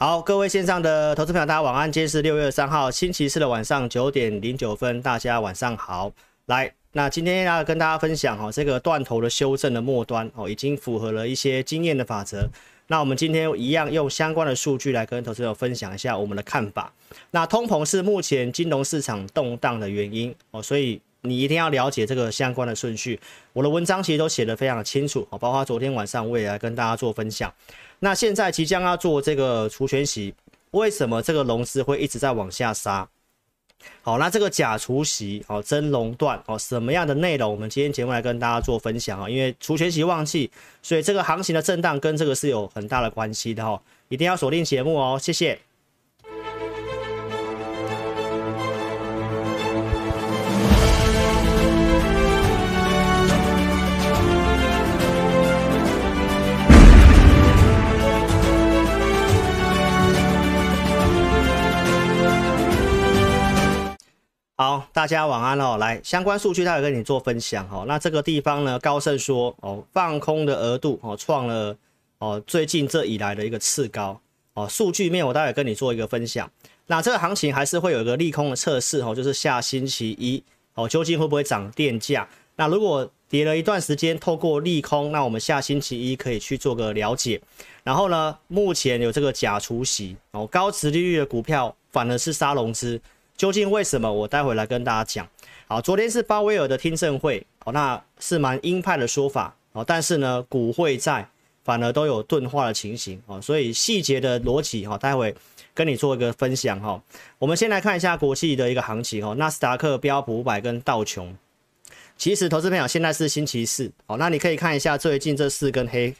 好，各位线上的投资朋友，大家晚安。今天是六月三号星期四的晚上九点零九分，大家晚上好。来，那今天要跟大家分享哦，这个断头的修正的末端哦，已经符合了一些经验的法则。那我们今天一样用相关的数据来跟投资朋友分享一下我们的看法。那通膨是目前金融市场动荡的原因哦，所以你一定要了解这个相关的顺序。我的文章其实都写得非常的清楚哦，包括昨天晚上我也来跟大家做分享。那现在即将要做这个除权息，为什么这个融资会一直在往下杀？好，那这个假除息，哦，真熔断，哦，什么样的内容？我们今天节目来跟大家做分享啊，因为除权息旺季，所以这个行情的震荡跟这个是有很大的关系的哈，一定要锁定节目哦，谢谢。好，大家晚安哦。来，相关数据待会跟你做分享哦。那这个地方呢，高盛说哦，放空的额度哦，创了哦最近这以来的一个次高哦。数据面我待会跟你做一个分享。那这个行情还是会有一个利空的测试哦，就是下星期一哦，究竟会不会涨电价？那如果跌了一段时间，透过利空，那我们下星期一可以去做个了解。然后呢，目前有这个假除息哦，高殖利率的股票反而是杀融资。究竟为什么？我待会来跟大家讲。好，昨天是鲍威尔的听证会，哦，那是蛮鹰派的说法，哦，但是呢，股汇债反而都有钝化的情形，哦，所以细节的逻辑，哈，待会跟你做一个分享，哈。我们先来看一下国际的一个行情，哦，纳斯达克、标普五百跟道琼。其实，投资朋友，现在是星期四，哦，那你可以看一下最近这四根黑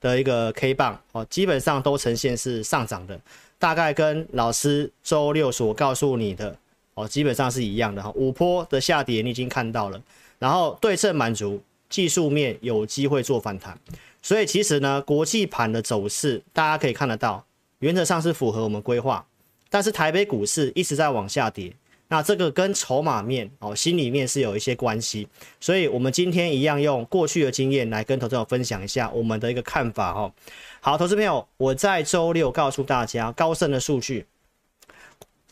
的一个 K 棒，哦，基本上都呈现是上涨的，大概跟老师周六所告诉你的。哦，基本上是一样的哈，五波的下跌你已经看到了，然后对称满足，技术面有机会做反弹，所以其实呢，国际盘的走势大家可以看得到，原则上是符合我们规划，但是台北股市一直在往下跌，那这个跟筹码面哦，心里面是有一些关系，所以我们今天一样用过去的经验来跟投资者分享一下我们的一个看法哈。好，投资朋友，我在周六告诉大家高盛的数据。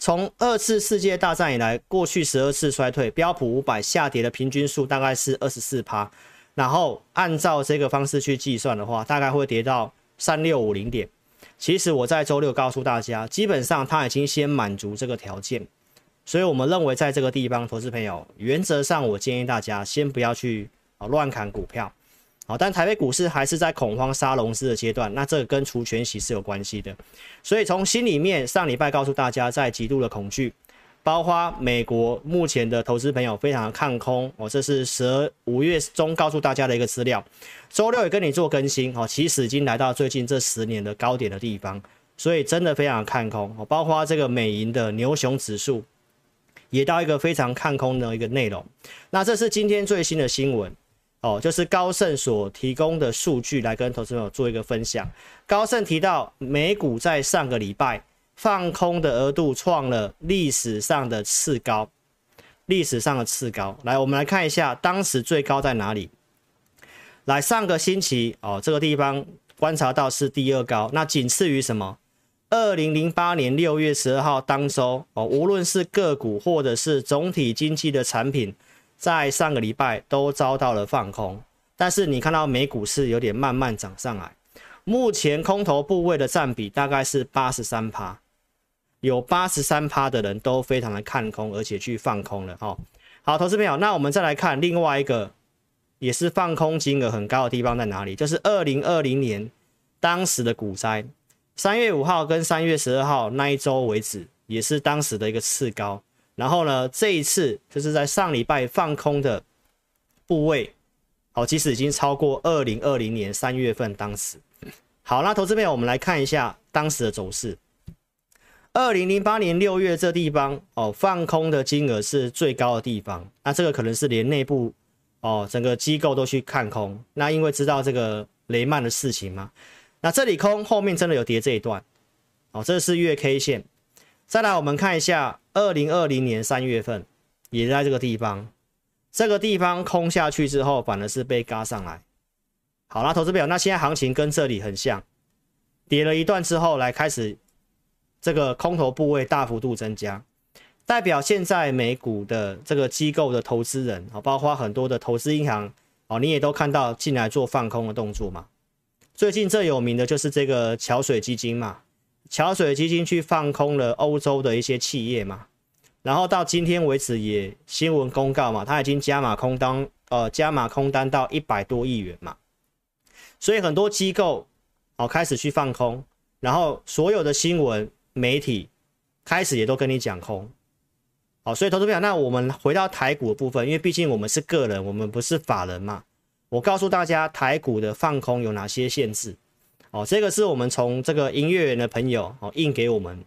从二次世界大战以来，过去十二次衰退，标普五百下跌的平均数大概是二十四趴，然后按照这个方式去计算的话，大概会跌到三六五零点。其实我在周六告诉大家，基本上它已经先满足这个条件，所以我们认为在这个地方，投资朋友原则上我建议大家先不要去啊乱砍股票。好，但台北股市还是在恐慌杀融资的阶段，那这个跟除权息是有关系的。所以从心里面，上礼拜告诉大家，在极度的恐惧，包括美国目前的投资朋友非常的看空哦，这是十五月中告诉大家的一个资料。周六也跟你做更新哦，其实已经来到最近这十年的高点的地方，所以真的非常的看空哦，包括这个美银的牛熊指数也到一个非常看空的一个内容。那这是今天最新的新闻。哦，就是高盛所提供的数据来跟投资朋友做一个分享。高盛提到，美股在上个礼拜放空的额度创了历史上的次高，历史上的次高。来，我们来看一下当时最高在哪里。来，上个星期哦，这个地方观察到是第二高，那仅次于什么？二零零八年六月十二号当周哦，无论是个股或者是总体经济的产品。在上个礼拜都遭到了放空，但是你看到美股是有点慢慢涨上来，目前空头部位的占比大概是八十三趴，有八十三趴的人都非常的看空，而且去放空了哈。好，投资朋友，那我们再来看另外一个也是放空金额很高的地方在哪里？就是二零二零年当时的股灾，三月五号跟三月十二号那一周为止，也是当时的一个次高。然后呢，这一次就是在上礼拜放空的部位，好，其实已经超过二零二零年三月份当时。好，那投资朋友，我们来看一下当时的走势。二零零八年六月这地方哦，放空的金额是最高的地方。那这个可能是连内部哦，整个机构都去看空。那因为知道这个雷曼的事情嘛，那这里空后面真的有跌这一段。哦，这是月 K 线。再来，我们看一下二零二零年三月份，也在这个地方，这个地方空下去之后，反而是被嘎上来。好了，投资表，那现在行情跟这里很像，跌了一段之后，来开始这个空头部位大幅度增加，代表现在美股的这个机构的投资人啊，包括很多的投资银行哦，你也都看到进来做放空的动作嘛。最近最有名的就是这个桥水基金嘛，桥水基金去放空了欧洲的一些企业嘛，然后到今天为止也新闻公告嘛，他已经加码空单，呃，加码空单到一百多亿元嘛，所以很多机构哦开始去放空，然后所有的新闻。媒体开始也都跟你讲空，好，所以投资朋友，那我们回到台股的部分，因为毕竟我们是个人，我们不是法人嘛。我告诉大家，台股的放空有哪些限制？哦，这个是我们从这个营业员的朋友哦印给我们。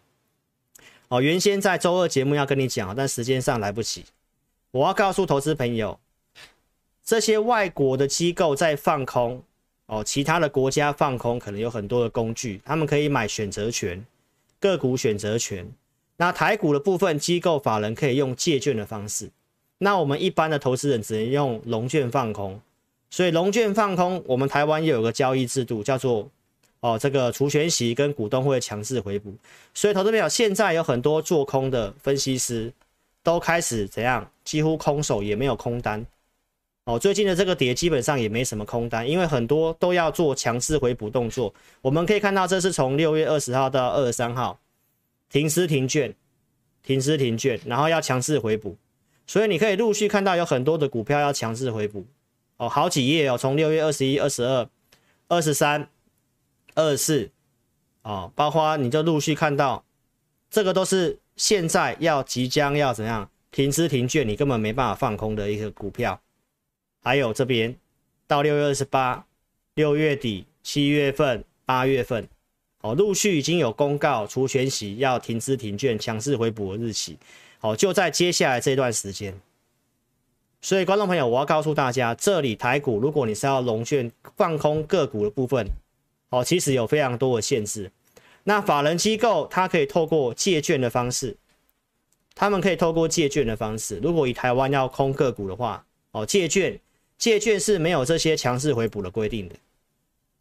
哦，原先在周二节目要跟你讲，但时间上来不及。我要告诉投资朋友，这些外国的机构在放空，哦，其他的国家放空可能有很多的工具，他们可以买选择权。个股选择权，那台股的部分机构法人可以用借券的方式，那我们一般的投资人只能用融券放空，所以融券放空，我们台湾也有个交易制度，叫做哦这个除权息跟股东会强制回补，所以投资朋友现在有很多做空的分析师都开始怎样，几乎空手也没有空单，哦最近的这个跌基本上也没什么空单，因为很多都要做强制回补动作，我们可以看到这是从六月二十号到二十三号。停资停券，停资停券，然后要强制回补，所以你可以陆续看到有很多的股票要强制回补。哦，好几页哦，从六月二十一、二十二、二十三、二四哦，包括你就陆续看到，这个都是现在要即将要怎样停资停券，你根本没办法放空的一个股票，还有这边到六月二十八、六月底、七月份、八月份。哦，陆续已经有公告，除权息要停资停券、强势回补的日期。哦，就在接下来这段时间。所以，观众朋友，我要告诉大家，这里台股，如果你是要融券放空个股的部分，哦，其实有非常多的限制。那法人机构它可以透过借券的方式，他们可以透过借券的方式。如果以台湾要空个股的话，哦，借券借券是没有这些强制回补的规定的。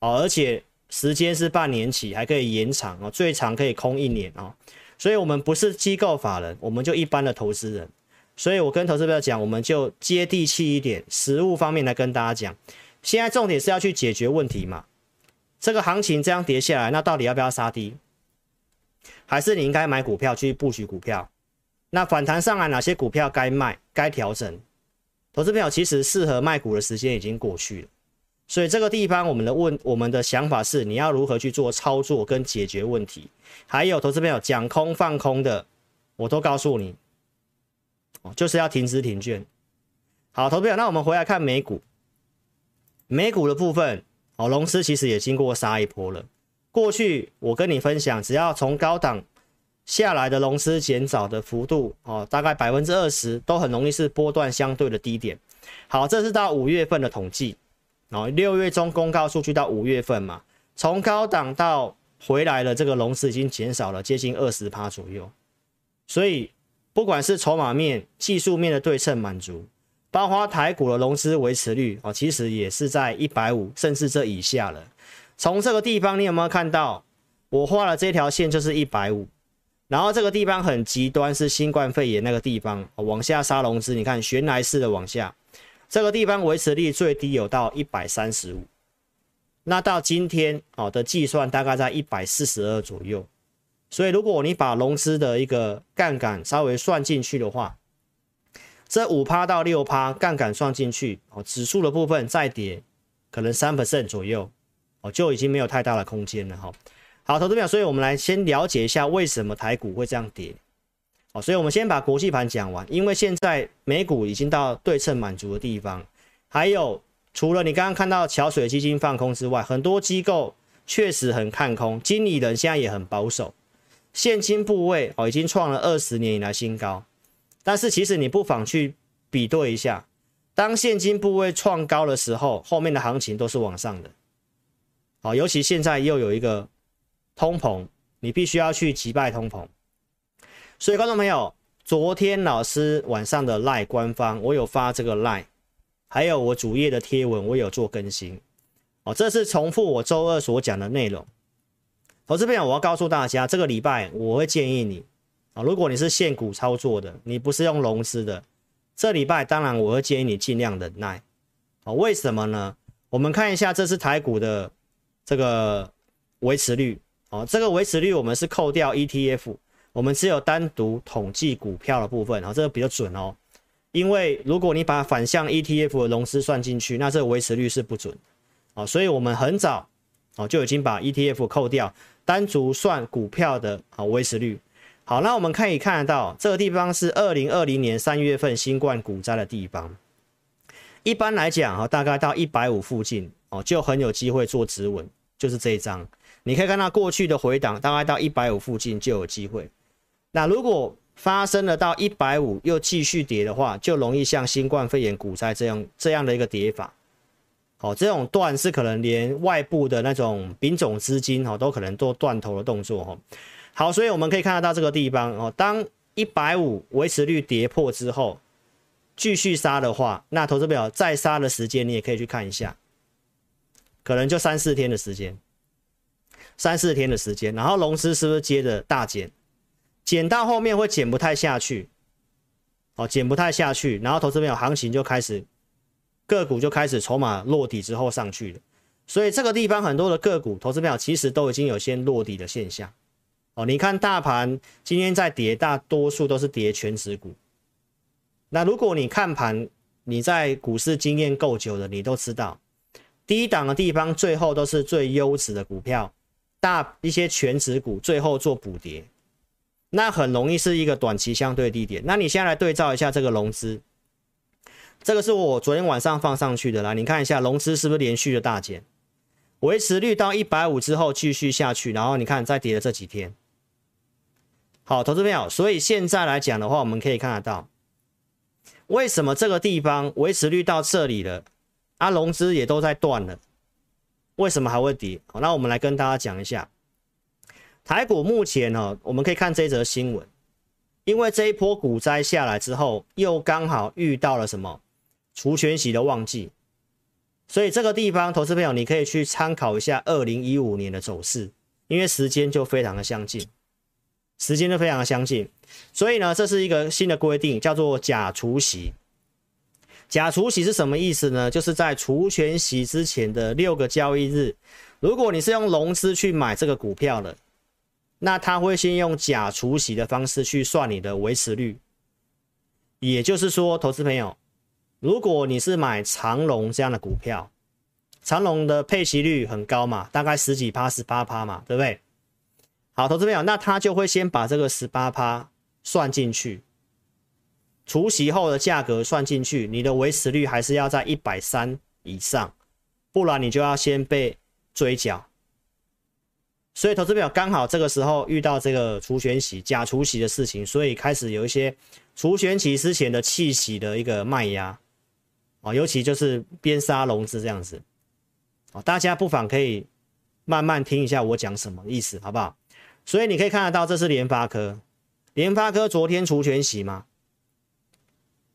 哦，而且。时间是半年起，还可以延长哦，最长可以空一年哦。所以，我们不是机构法人，我们就一般的投资人。所以我跟投资朋友讲，我们就接地气一点，实务方面来跟大家讲。现在重点是要去解决问题嘛。这个行情这样跌下来，那到底要不要杀低？还是你应该买股票去布局股票？那反弹上来，哪些股票该卖、该调整？投资朋友其实适合卖股的时间已经过去了。所以这个地方，我们的问，我们的想法是，你要如何去做操作跟解决问题？还有投资朋友讲空放空的，我都告诉你，就是要停资停券。好，投资朋友，那我们回来看美股，美股的部分，哦，龙狮其实也经过杀一波了。过去我跟你分享，只要从高档下来的龙狮减少的幅度，哦，大概百分之二十，都很容易是波段相对的低点。好，这是到五月份的统计。哦，六月中公告数据到五月份嘛，从高档到回来了，这个龙狮已经减少了接近二十趴左右，所以不管是筹码面、技术面的对称满足，包括台股的融资维持率哦，其实也是在一百五甚至这以下了。从这个地方你有没有看到？我画了这条线就是一百五，然后这个地方很极端是新冠肺炎那个地方往下杀融资，你看悬崖式的往下。这个地方维持率最低有到一百三十五，那到今天哦的计算大概在一百四十二左右，所以如果你把融资的一个杠杆稍微算进去的话，这五趴到六趴杠杆算进去哦，指数的部分再跌可能三 percent 左右哦，就已经没有太大的空间了哈。好，投资表，所以我们来先了解一下为什么台股会这样跌。哦，所以我们先把国际盘讲完，因为现在美股已经到对称满足的地方，还有除了你刚刚看到桥水基金放空之外，很多机构确实很看空，经理人现在也很保守，现金部位哦已经创了二十年以来新高，但是其实你不妨去比对一下，当现金部位创高的时候，后面的行情都是往上的，好，尤其现在又有一个通膨，你必须要去击败通膨。所以，观众朋友，昨天老师晚上的 LINE 官方，我有发这个 LINE，还有我主页的贴文，我有做更新。哦，这是重复我周二所讲的内容。投资朋友，我要告诉大家，这个礼拜我会建议你啊，如果你是现股操作的，你不是用融资的，这礼拜当然我会建议你尽量忍耐啊。为什么呢？我们看一下，这是台股的这个维持率哦，这个维持率我们是扣掉 ETF，我们只有单独统计股票的部分啊，这个比较准哦。因为如果你把反向 ETF 的融资算进去，那这个维持率是不准啊，所以我们很早哦就已经把 ETF 扣掉，单独算股票的啊维持率。好，那我们可以看得到，这个地方是二零二零年三月份新冠股灾的地方。一般来讲啊，大概到一百五附近哦，就很有机会做止稳，就是这一张。你可以看到过去的回档，大概到一百五附近就有机会。那如果发生了到一百五又继续跌的话，就容易像新冠肺炎股灾这样这样的一个跌法。好，这种断是可能连外部的那种丙种资金哈都可能做断头的动作哈。好，所以我们可以看得到这个地方哦，当一百五维持率跌破之后，继续杀的话，那投资表再杀的时间你也可以去看一下，可能就三四天的时间，三四天的时间，然后龙资是不是接着大减？减到后面会减不太下去，哦，减不太下去，然后投资表行情就开始个股就开始筹码落底之后上去了，所以这个地方很多的个股，投资表其实都已经有先落底的现象，哦，你看大盘今天在跌，大多数都是跌全值股。那如果你看盘，你在股市经验够久的，你都知道低档的地方最后都是最优质的股票，大一些全值股最后做补跌。那很容易是一个短期相对低点。那你现在来对照一下这个融资，这个是我昨天晚上放上去的啦。你看一下融资是不是连续的大减？维持率到一百五之后继续下去，然后你看再跌了这几天。好，投资朋友，所以现在来讲的话，我们可以看得到，为什么这个地方维持率到这里了，啊，融资也都在断了，为什么还会跌？好，那我们来跟大家讲一下。台股目前呢，我们可以看这则新闻，因为这一波股灾下来之后，又刚好遇到了什么除权息的旺季，所以这个地方，投资朋友你可以去参考一下二零一五年的走势，因为时间就非常的相近，时间就非常相近，所以呢，这是一个新的规定，叫做假除息。假除息是什么意思呢？就是在除权息之前的六个交易日，如果你是用融资去买这个股票的。那他会先用假除息的方式去算你的维持率，也就是说，投资朋友，如果你是买长龙这样的股票，长龙的配息率很高嘛，大概十几趴、十八趴嘛，对不对？好，投资朋友，那他就会先把这个十八趴算进去，除息后的价格算进去，你的维持率还是要在一百三以上，不然你就要先被追缴。所以投资表刚好这个时候遇到这个除权息、假除息的事情，所以开始有一些除权息之前的弃息的一个卖压啊，尤其就是边杀融资这样子啊，大家不妨可以慢慢听一下我讲什么意思，好不好？所以你可以看得到，这是联发科，联发科昨天除权息嘛，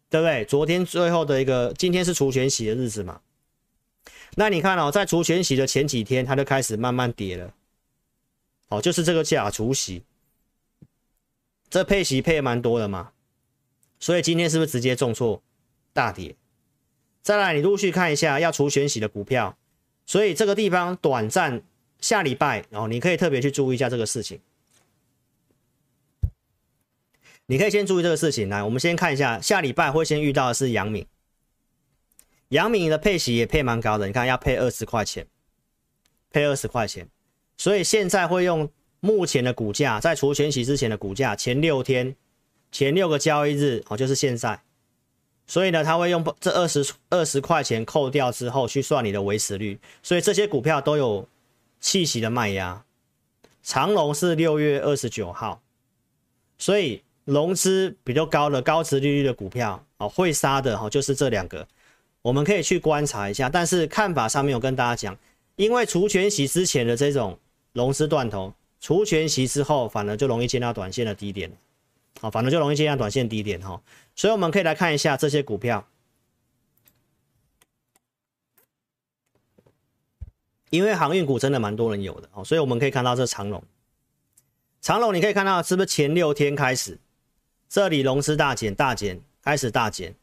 对不对？昨天最后的一个，今天是除权息的日子嘛，那你看哦，在除权息的前几天，它就开始慢慢跌了。哦，就是这个假除息，这配息配蛮多的嘛，所以今天是不是直接重挫大跌？再来，你陆续看一下要除权息的股票，所以这个地方短暂下礼拜哦，你可以特别去注意一下这个事情。你可以先注意这个事情，来，我们先看一下下礼拜会先遇到的是杨敏。杨敏的配息也配蛮高的，你看要配二十块钱，配二十块钱。所以现在会用目前的股价，在除权息之前的股价，前六天、前六个交易日，哦，就是现在。所以呢，他会用这二十二十块钱扣掉之后去算你的维持率。所以这些股票都有气息的卖压。长龙是六月二十九号，所以融资比较高的高值利率的股票啊，会杀的哈，就是这两个，我们可以去观察一下。但是看法上面有跟大家讲，因为除权息之前的这种。融资断头，除权息之后，反而就容易见到短线的低点，好，反而就容易见到短线低点哈，所以我们可以来看一下这些股票，因为航运股真的蛮多人有的哦，所以我们可以看到这长龙，长龙你可以看到是不是前六天开始，这里融资大减大减，开始大减，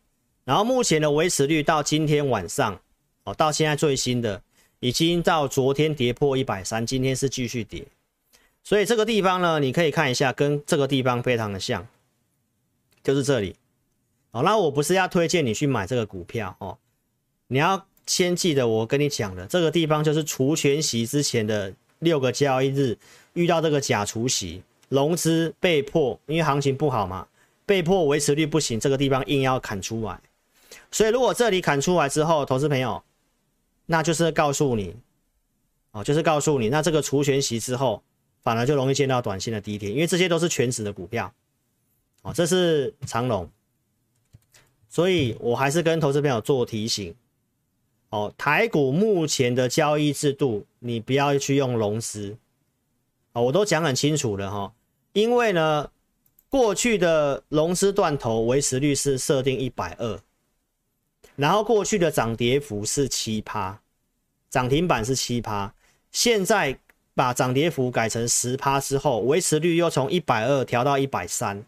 然后目前的维持率到今天晚上哦，到现在最新的已经到昨天跌破一百三，今天是继续跌，所以这个地方呢，你可以看一下，跟这个地方非常的像，就是这里哦。那我不是要推荐你去买这个股票哦，你要。先记得我跟你讲的这个地方，就是除权息之前的六个交易日遇到这个假除息，融资被迫，因为行情不好嘛，被迫维持率不行，这个地方硬要砍出来。所以如果这里砍出来之后，投资朋友，那就是告诉你，哦，就是告诉你，那这个除权息之后，反而就容易见到短线的低点，因为这些都是全值的股票，哦，这是长龙，所以我还是跟投资朋友做提醒。哦，台股目前的交易制度，你不要去用融资，哦，我都讲很清楚了哈。因为呢，过去的融资断头维持率是设定一百二，然后过去的涨跌幅是七趴，涨停板是七趴，现在把涨跌幅改成十趴之后，维持率又从一百二调到一百三，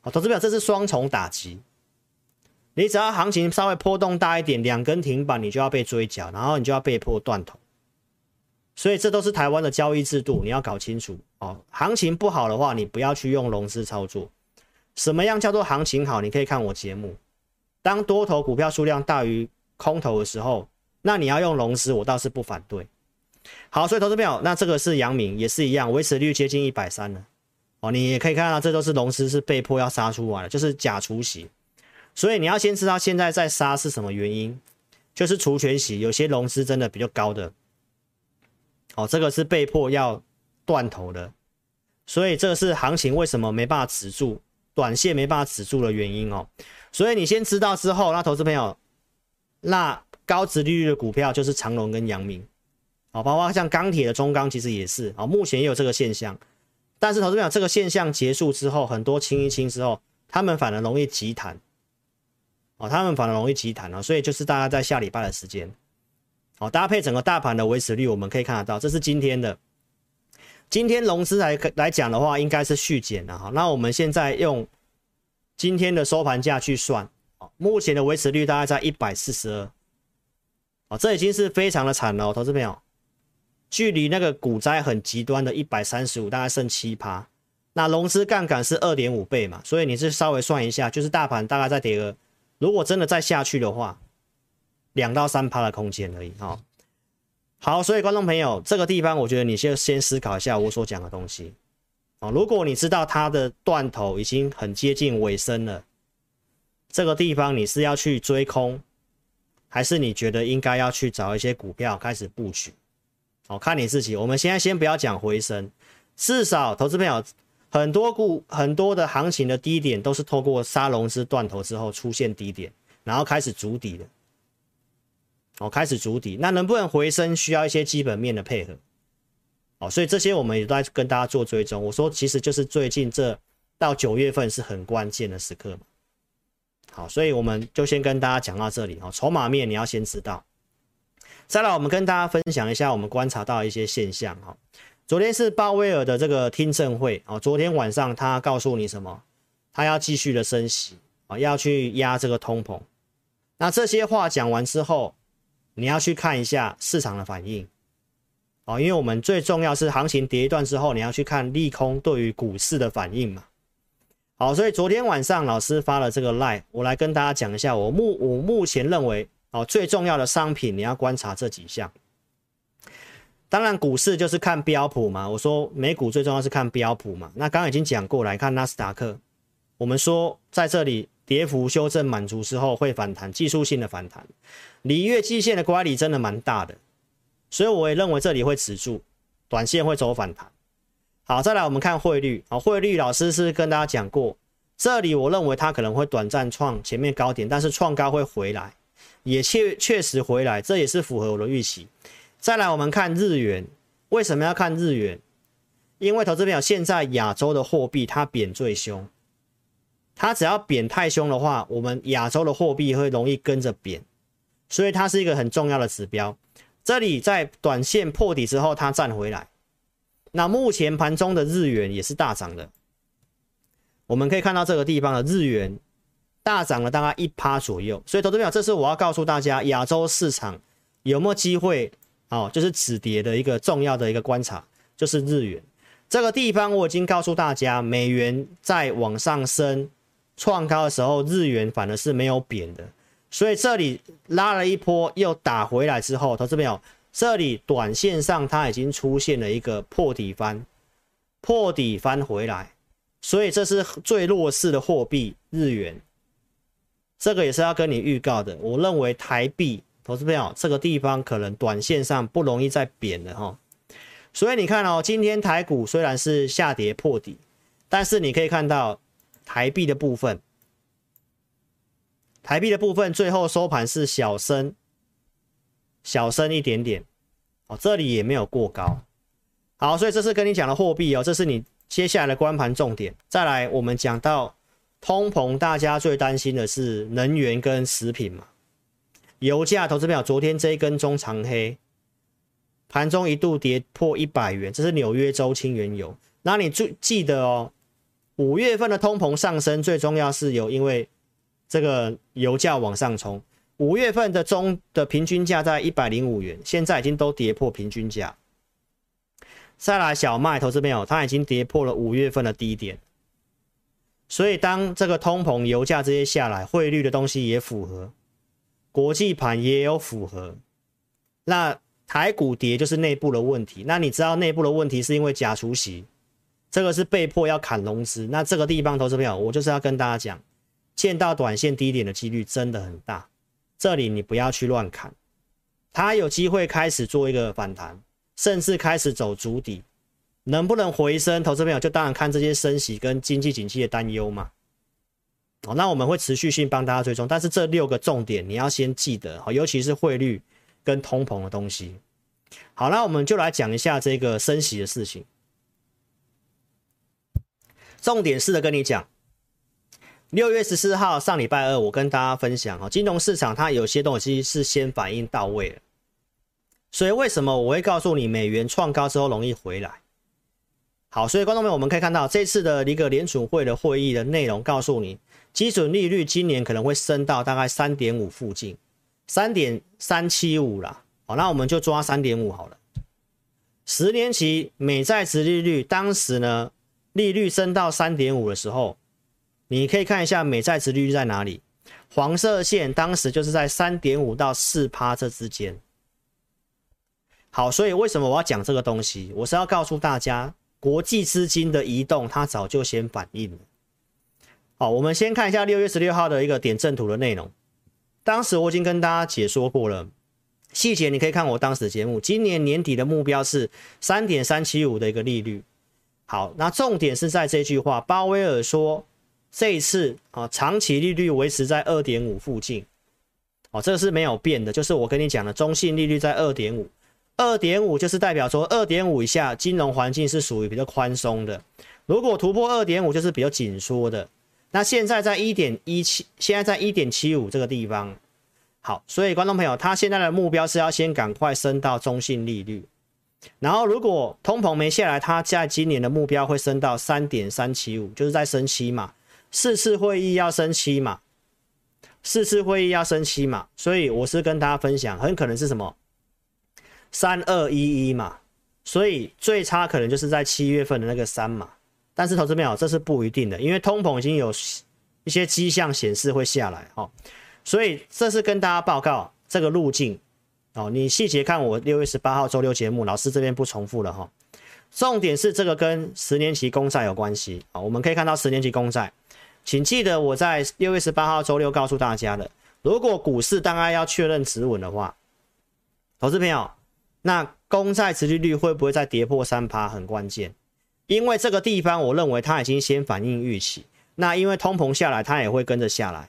哦，投资表这是双重打击。你只要行情稍微波动大一点，两根停板，你就要被追缴，然后你就要被迫断头。所以这都是台湾的交易制度，你要搞清楚哦。行情不好的话，你不要去用融资操作。什么样叫做行情好？你可以看我节目。当多头股票数量大于空头的时候，那你要用融资，我倒是不反对。好，所以投资朋友，那这个是阳明，也是一样，维持率接近一百三了。哦，你也可以看到，这都是融资是被迫要杀出来的，就是假除息。所以你要先知道现在在杀是什么原因，就是除权息，有些融资真的比较高的，哦，这个是被迫要断头的，所以这个是行情为什么没办法止住，短线没办法止住的原因哦。所以你先知道之后，那投资朋友，那高殖利率的股票就是长隆跟阳明，哦，包括像钢铁的中钢其实也是，哦，目前也有这个现象，但是投资朋友这个现象结束之后，很多清一清之后，他们反而容易急弹。哦，他们反而容易急弹哦，所以就是大家在下礼拜的时间，哦，搭配整个大盘的维持率，我们可以看得到，这是今天的，今天融资来来讲的话，应该是续减了哈。那我们现在用今天的收盘价去算，哦，目前的维持率大概在一百四十二，哦，这已经是非常的惨了，投资朋友，距离那个股灾很极端的一百三十五，大概剩七趴，那融资杠杆是二点五倍嘛，所以你是稍微算一下，就是大盘大概在跌个。如果真的再下去的话，两到三趴的空间而已哈。好，所以观众朋友，这个地方我觉得你先先思考一下我所讲的东西啊。如果你知道它的断头已经很接近尾声了，这个地方你是要去追空，还是你觉得应该要去找一些股票开始布局？哦，看你自己。我们现在先不要讲回升，至少投资朋友。很多股很多的行情的低点都是透过杀融资断头之后出现低点，然后开始筑底的，哦，开始筑底，那能不能回升需要一些基本面的配合，哦，所以这些我们也在跟大家做追踪。我说其实就是最近这到九月份是很关键的时刻嘛，好，所以我们就先跟大家讲到这里。哦，筹码面你要先知道，再来我们跟大家分享一下我们观察到一些现象。哈。昨天是鲍威尔的这个听证会啊，昨天晚上他告诉你什么？他要继续的升息啊，要去压这个通膨。那这些话讲完之后，你要去看一下市场的反应啊，因为我们最重要是行情跌一段之后，你要去看利空对于股市的反应嘛。好，所以昨天晚上老师发了这个 line，我来跟大家讲一下我目我目前认为哦最重要的商品，你要观察这几项。当然，股市就是看标普嘛。我说美股最重要是看标普嘛。那刚刚已经讲过来看纳斯达克，我们说在这里跌幅修正满足之后会反弹，技术性的反弹。离月季线的乖离真的蛮大的，所以我也认为这里会止住，短线会走反弹。好，再来我们看汇率。好，汇率老师是跟大家讲过，这里我认为它可能会短暂创前面高点，但是创高会回来，也确确实回来，这也是符合我的预期。再来，我们看日元，为什么要看日元？因为投资朋友，现在亚洲的货币它贬最凶，它只要贬太凶的话，我们亚洲的货币会容易跟着贬，所以它是一个很重要的指标。这里在短线破底之后，它站回来。那目前盘中的日元也是大涨的，我们可以看到这个地方的日元大涨了大概一趴左右。所以投资朋友，这是我要告诉大家，亚洲市场有没有机会哦，就是止跌的一个重要的一个观察，就是日元这个地方，我已经告诉大家，美元在往上升创高的时候，日元反而是没有贬的。所以这里拉了一波又打回来之后，投资朋友。这里短线上它已经出现了一个破底翻，破底翻回来，所以这是最弱势的货币日元，这个也是要跟你预告的。我认为台币投资朋友这个地方可能短线上不容易再贬了哈，所以你看哦，今天台股虽然是下跌破底，但是你可以看到台币的部分，台币的部分最后收盘是小升。小升一点点，哦，这里也没有过高，好，所以这是跟你讲的货币哦，这是你接下来的观盘重点。再来，我们讲到通膨，大家最担心的是能源跟食品嘛。油价投资表，昨天这一根中长黑，盘中一度跌破一百元，这是纽约州轻原油。那你注记得哦，五月份的通膨上升，最重要是有因为这个油价往上冲。五月份的中的平均价在一百零五元，现在已经都跌破平均价。再来小麦，投资朋友，它已经跌破了五月份的低点。所以当这个通膨、油价这些下来，汇率的东西也符合，国际盘也有符合。那台股跌就是内部的问题。那你知道内部的问题是因为假除息，这个是被迫要砍融资。那这个地方，投资朋友，我就是要跟大家讲，见到短线低点的几率真的很大。这里你不要去乱砍，它有机会开始做一个反弹，甚至开始走足底，能不能回升？投资朋友就当然看这些升息跟经济景气的担忧嘛。哦，那我们会持续性帮大家追踪，但是这六个重点你要先记得，好尤其是汇率跟通膨的东西。好，那我们就来讲一下这个升息的事情，重点是的跟你讲。六月十四号上礼拜二，我跟大家分享哈，金融市场它有些东西是先反应到位了，所以为什么我会告诉你美元创高之后容易回来？好，所以观众朋友，我们可以看到这次的一个联储会的会议的内容，告诉你基准利率今年可能会升到大概三点五附近，三点三七五啦。好，那我们就抓三点五好了。十年期美债殖利率当时呢，利率升到三点五的时候。你可以看一下美债殖利率在哪里，黄色线当时就是在三点五到四趴这之间。好，所以为什么我要讲这个东西？我是要告诉大家，国际资金的移动它早就先反应了。好，我们先看一下六月十六号的一个点阵图的内容。当时我已经跟大家解说过了，细节你可以看我当时的节目。今年年底的目标是三点三七五的一个利率。好，那重点是在这句话，鲍威尔说。这一次啊，长期利率维持在二点五附近，哦，这个是没有变的，就是我跟你讲的中性利率在二点五，二点五就是代表说二点五以下金融环境是属于比较宽松的，如果突破二点五就是比较紧缩的。那现在在一点一七，现在在一点七五这个地方，好，所以观众朋友，他现在的目标是要先赶快升到中性利率，然后如果通膨没下来，他在今年的目标会升到三点三七五，就是在升七嘛。四次会议要升七嘛？四次会议要升七嘛？所以我是跟大家分享，很可能是什么三二一一嘛。所以最差可能就是在七月份的那个三嘛。但是投资朋友，这是不一定的，因为通膨已经有一些迹象显示会下来哦。所以这是跟大家报告这个路径哦。你细节看我六月十八号周六节目，老师这边不重复了哈。重点是这个跟十年期公债有关系啊。我们可以看到十年期公债。请记得我在六月十八号周六告诉大家的，如果股市当然要确认止稳的话，投资朋友，那公债殖利率会不会再跌破三趴？很关键，因为这个地方我认为它已经先反映预期，那因为通膨下来，它也会跟着下来。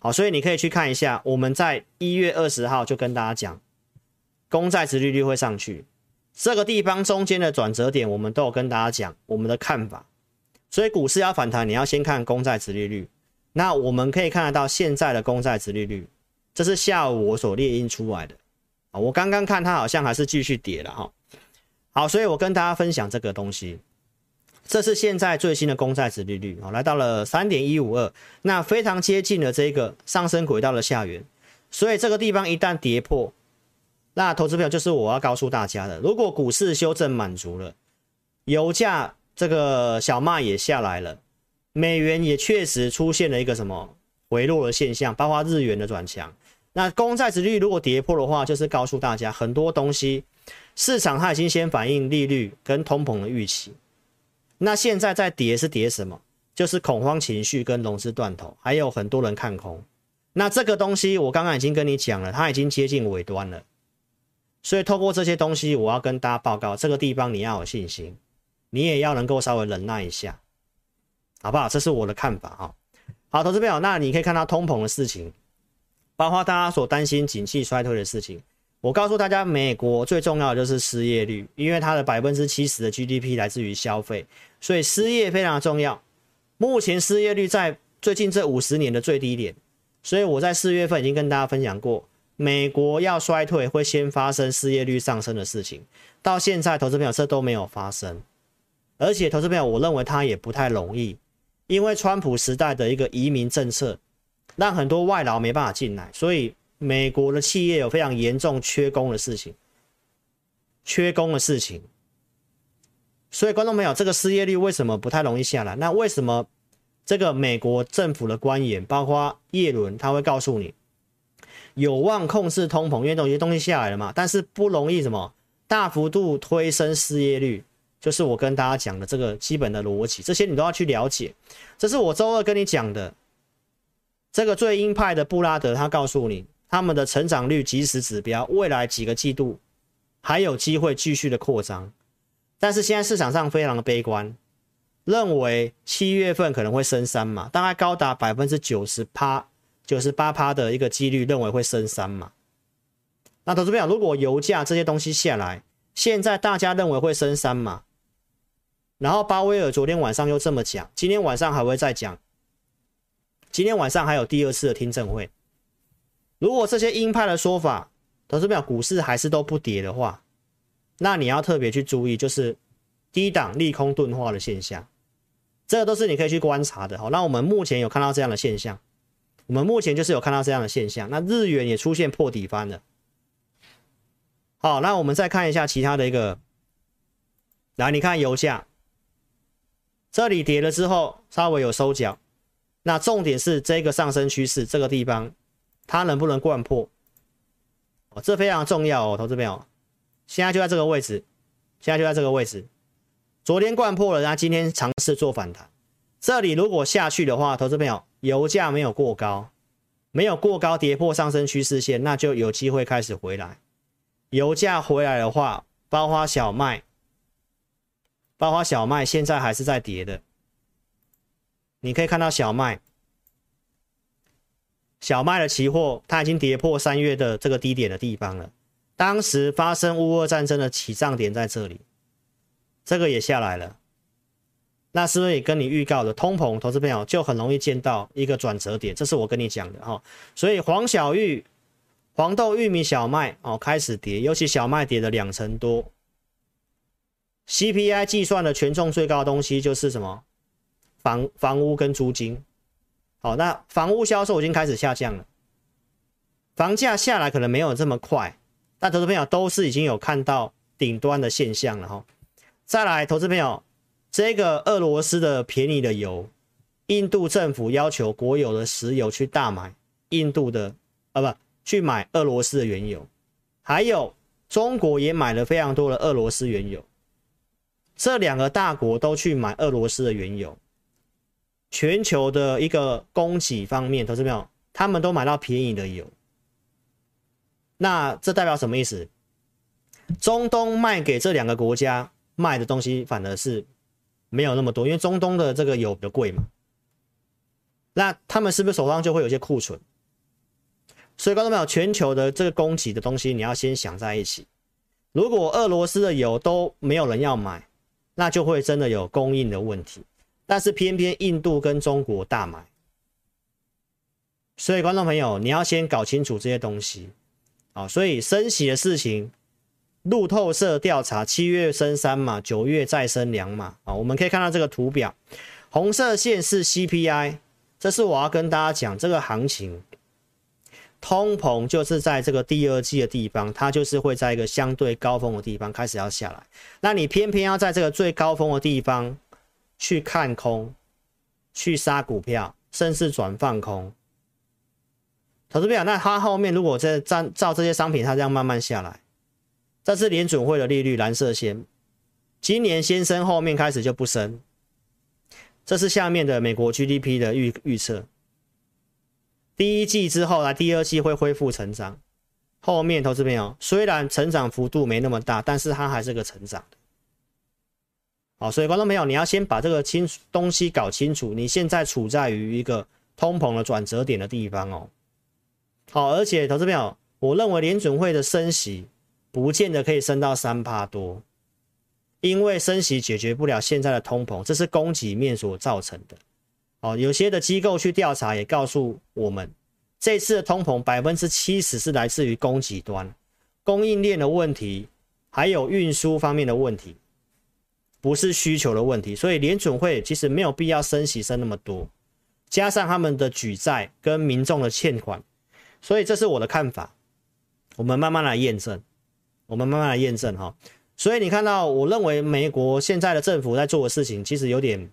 好，所以你可以去看一下，我们在一月二十号就跟大家讲，公债殖利率会上去，这个地方中间的转折点，我们都有跟大家讲我们的看法。所以股市要反弹，你要先看公债殖利率。那我们可以看得到现在的公债殖利率，这是下午我所列印出来的。啊，我刚刚看它好像还是继续跌了哈。好，所以我跟大家分享这个东西，这是现在最新的公债值利率啊，来到了三点一五二，那非常接近了这个上升轨道的下缘，所以这个地方一旦跌破，那投资朋友就是我要告诉大家的，如果股市修正满足了，油价这个小麦也下来了，美元也确实出现了一个什么回落的现象，包括日元的转强，那公债值率如果跌破的话，就是告诉大家很多东西。市场它已经先反映利率跟通膨的预期，那现在在跌是跌什么？就是恐慌情绪跟融资断头，还有很多人看空。那这个东西我刚刚已经跟你讲了，它已经接近尾端了。所以透过这些东西，我要跟大家报告，这个地方你要有信心，你也要能够稍微忍耐一下，好不好？这是我的看法哈。好，投资朋友，那你可以看到通膨的事情，包括大家所担心景气衰退的事情。我告诉大家，美国最重要的就是失业率，因为它的百分之七十的 GDP 来自于消费，所以失业非常重要。目前失业率在最近这五十年的最低点，所以我在四月份已经跟大家分享过，美国要衰退会先发生失业率上升的事情。到现在，投资朋友这都没有发生，而且投资朋友，我认为它也不太容易，因为川普时代的一个移民政策，让很多外劳没办法进来，所以。美国的企业有非常严重缺工的事情，缺工的事情，所以观众朋友，这个失业率为什么不太容易下来？那为什么这个美国政府的官员，包括叶伦，他会告诉你有望控制通膨，因为有些东西下来了嘛，但是不容易什么大幅度推升失业率，就是我跟大家讲的这个基本的逻辑，这些你都要去了解。这是我周二跟你讲的，这个最鹰派的布拉德，他告诉你。他们的成长率即时指标，未来几个季度还有机会继续的扩张，但是现在市场上非常的悲观，认为七月份可能会升三嘛，大概高达百分之九十趴、九十八趴的一个几率认为会升三嘛。那投资朋友，如果油价这些东西下来，现在大家认为会升三嘛，然后鲍威尔昨天晚上又这么讲，今天晚上还会再讲，今天晚上还有第二次的听证会。如果这些鹰派的说法，投资表股市还是都不跌的话，那你要特别去注意，就是低档利空钝化的现象，这个都是你可以去观察的。好，那我们目前有看到这样的现象，我们目前就是有看到这样的现象。那日元也出现破底翻了。好，那我们再看一下其他的一个，来，你看油价，这里跌了之后稍微有收脚，那重点是这个上升趋势这个地方。它能不能掼破？哦，这非常重要哦，投资朋友，现在就在这个位置，现在就在这个位置。昨天掼破了，然后今天尝试做反弹。这里如果下去的话，投资朋友，油价没有过高，没有过高跌破上升趋势线，那就有机会开始回来。油价回来的话，包括小麦，包括小麦现在还是在跌的。你可以看到小麦。小麦的期货，它已经跌破三月的这个低点的地方了。当时发生乌俄战争的起涨点在这里，这个也下来了。那是不是也跟你预告的通膨？投资朋友就很容易见到一个转折点，这是我跟你讲的哈。所以黄小玉、黄豆、玉米、小麦哦开始跌，尤其小麦跌了两成多。CPI 计算的权重最高的东西就是什么？房房屋跟租金。好，那房屋销售已经开始下降了，房价下来可能没有这么快，但投资朋友都是已经有看到顶端的现象了哈。再来，投资朋友，这个俄罗斯的便宜的油，印度政府要求国有的石油去大买印度的，啊不，去买俄罗斯的原油，还有中国也买了非常多的俄罗斯原油，这两个大国都去买俄罗斯的原油。全球的一个供给方面，投资朋友，他们都买到便宜的油，那这代表什么意思？中东卖给这两个国家卖的东西反而是没有那么多，因为中东的这个油比较贵嘛。那他们是不是手上就会有些库存？所以，观众朋友，全球的这个供给的东西，你要先想在一起。如果俄罗斯的油都没有人要买，那就会真的有供应的问题。但是偏偏印度跟中国大买，所以观众朋友，你要先搞清楚这些东西。啊，所以升息的事情，路透社调查七月升三码，九月再升两码啊。我们可以看到这个图表，红色线是 CPI，这是我要跟大家讲这个行情。通膨就是在这个第二季的地方，它就是会在一个相对高峰的地方开始要下来。那你偏偏要在这个最高峰的地方去看空，去杀股票，甚至转放空。投资朋友，那它后面如果在照照这些商品，它这样慢慢下来，这是联准会的利率蓝色线，今年先升，后面开始就不升。这是下面的美国 GDP 的预预测。第一季之后来，第二季会恢复成长。后面投资朋友虽然成长幅度没那么大，但是它还是个成长的。好，所以观众朋友，你要先把这个清东西搞清楚。你现在处在于一个通膨的转折点的地方哦。好，而且投资朋友，我认为联准会的升息不见得可以升到三趴多，因为升息解决不了现在的通膨，这是供给面所造成的。哦，有些的机构去调查也告诉我们，这次的通膨百分之七十是来自于供给端，供应链的问题，还有运输方面的问题，不是需求的问题。所以联准会其实没有必要升息升那么多，加上他们的举债跟民众的欠款，所以这是我的看法。我们慢慢来验证，我们慢慢来验证哈。所以你看到，我认为美国现在的政府在做的事情，其实有点。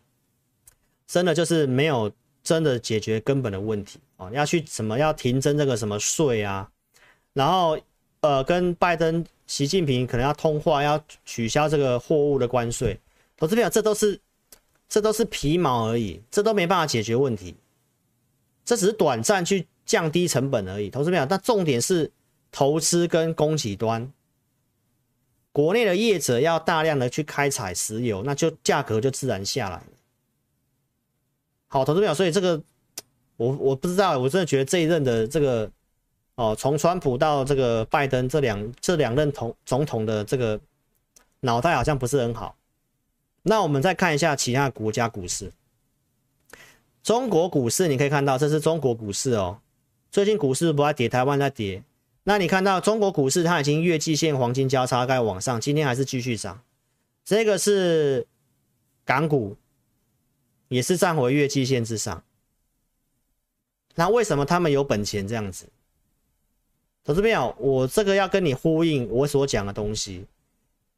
真的就是没有真的解决根本的问题啊！要去什么要停征这个什么税啊？然后呃，跟拜登、习近平可能要通话，要取消这个货物的关税。投资朋友，这都是这都是皮毛而已，这都没办法解决问题。这只是短暂去降低成本而已。投资朋友，但重点是投资跟供给端，国内的业者要大量的去开采石油，那就价格就自然下来。好，投资朋友，所以这个我我不知道，我真的觉得这一任的这个哦，从川普到这个拜登这两这两任总总统的这个脑袋好像不是很好。那我们再看一下其他国家股市，中国股市你可以看到，这是中国股市哦，最近股市不在跌，台湾在跌。那你看到中国股市它已经月季线黄金交叉，在往上，今天还是继续涨。这个是港股。也是站回月季线之上，那为什么他们有本钱这样子？投资朋友，我这个要跟你呼应我所讲的东西。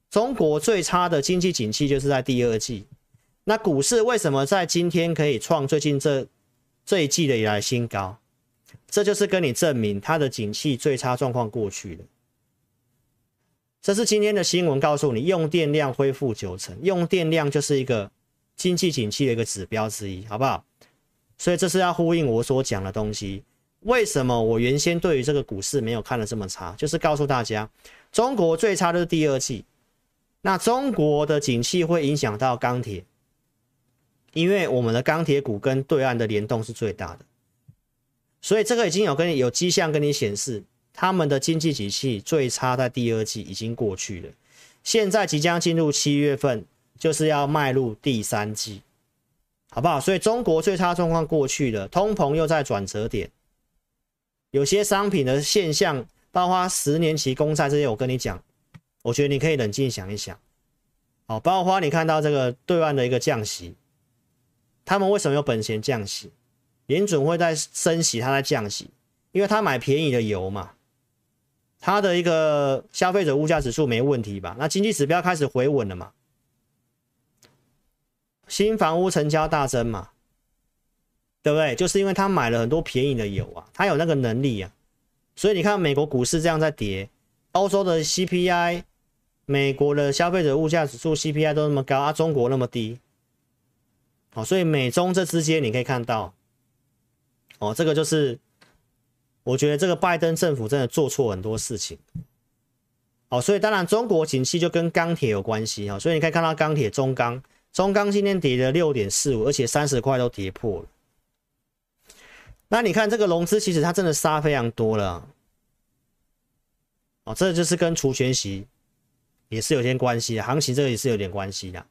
中国最差的经济景气就是在第二季，那股市为什么在今天可以创最近这这一季的以来新高？这就是跟你证明它的景气最差状况过去了。这是今天的新闻告诉你，用电量恢复九成，用电量就是一个。经济景气的一个指标之一，好不好？所以这是要呼应我所讲的东西。为什么我原先对于这个股市没有看得这么差？就是告诉大家，中国最差的是第二季。那中国的景气会影响到钢铁，因为我们的钢铁股跟对岸的联动是最大的。所以这个已经有跟你有迹象跟你显示，他们的经济景气最差在第二季已经过去了。现在即将进入七月份。就是要迈入第三季，好不好？所以中国最差状况过去了，通膨又在转折点，有些商品的现象，包括十年期公债这些，我跟你讲，我觉得你可以冷静想一想。好，包括你看到这个对岸的一个降息，他们为什么有本钱降息？联准会在升息，他在降息，因为他买便宜的油嘛，他的一个消费者物价指数没问题吧？那经济指标开始回稳了嘛？新房屋成交大增嘛，对不对？就是因为他买了很多便宜的油啊，他有那个能力啊，所以你看美国股市这样在跌，欧洲的 CPI、美国的消费者物价指数 CPI 都那么高啊，中国那么低，哦，所以美中这之间你可以看到，哦，这个就是我觉得这个拜登政府真的做错很多事情，哦，所以当然中国景气就跟钢铁有关系啊，所以你可以看到钢铁中钢。中钢今天跌了六点四五，而且三十块都跌破了。那你看这个融资，其实它真的杀非常多了。哦，这就是跟除权息也是有些关系的，行情这个也是有点关系的。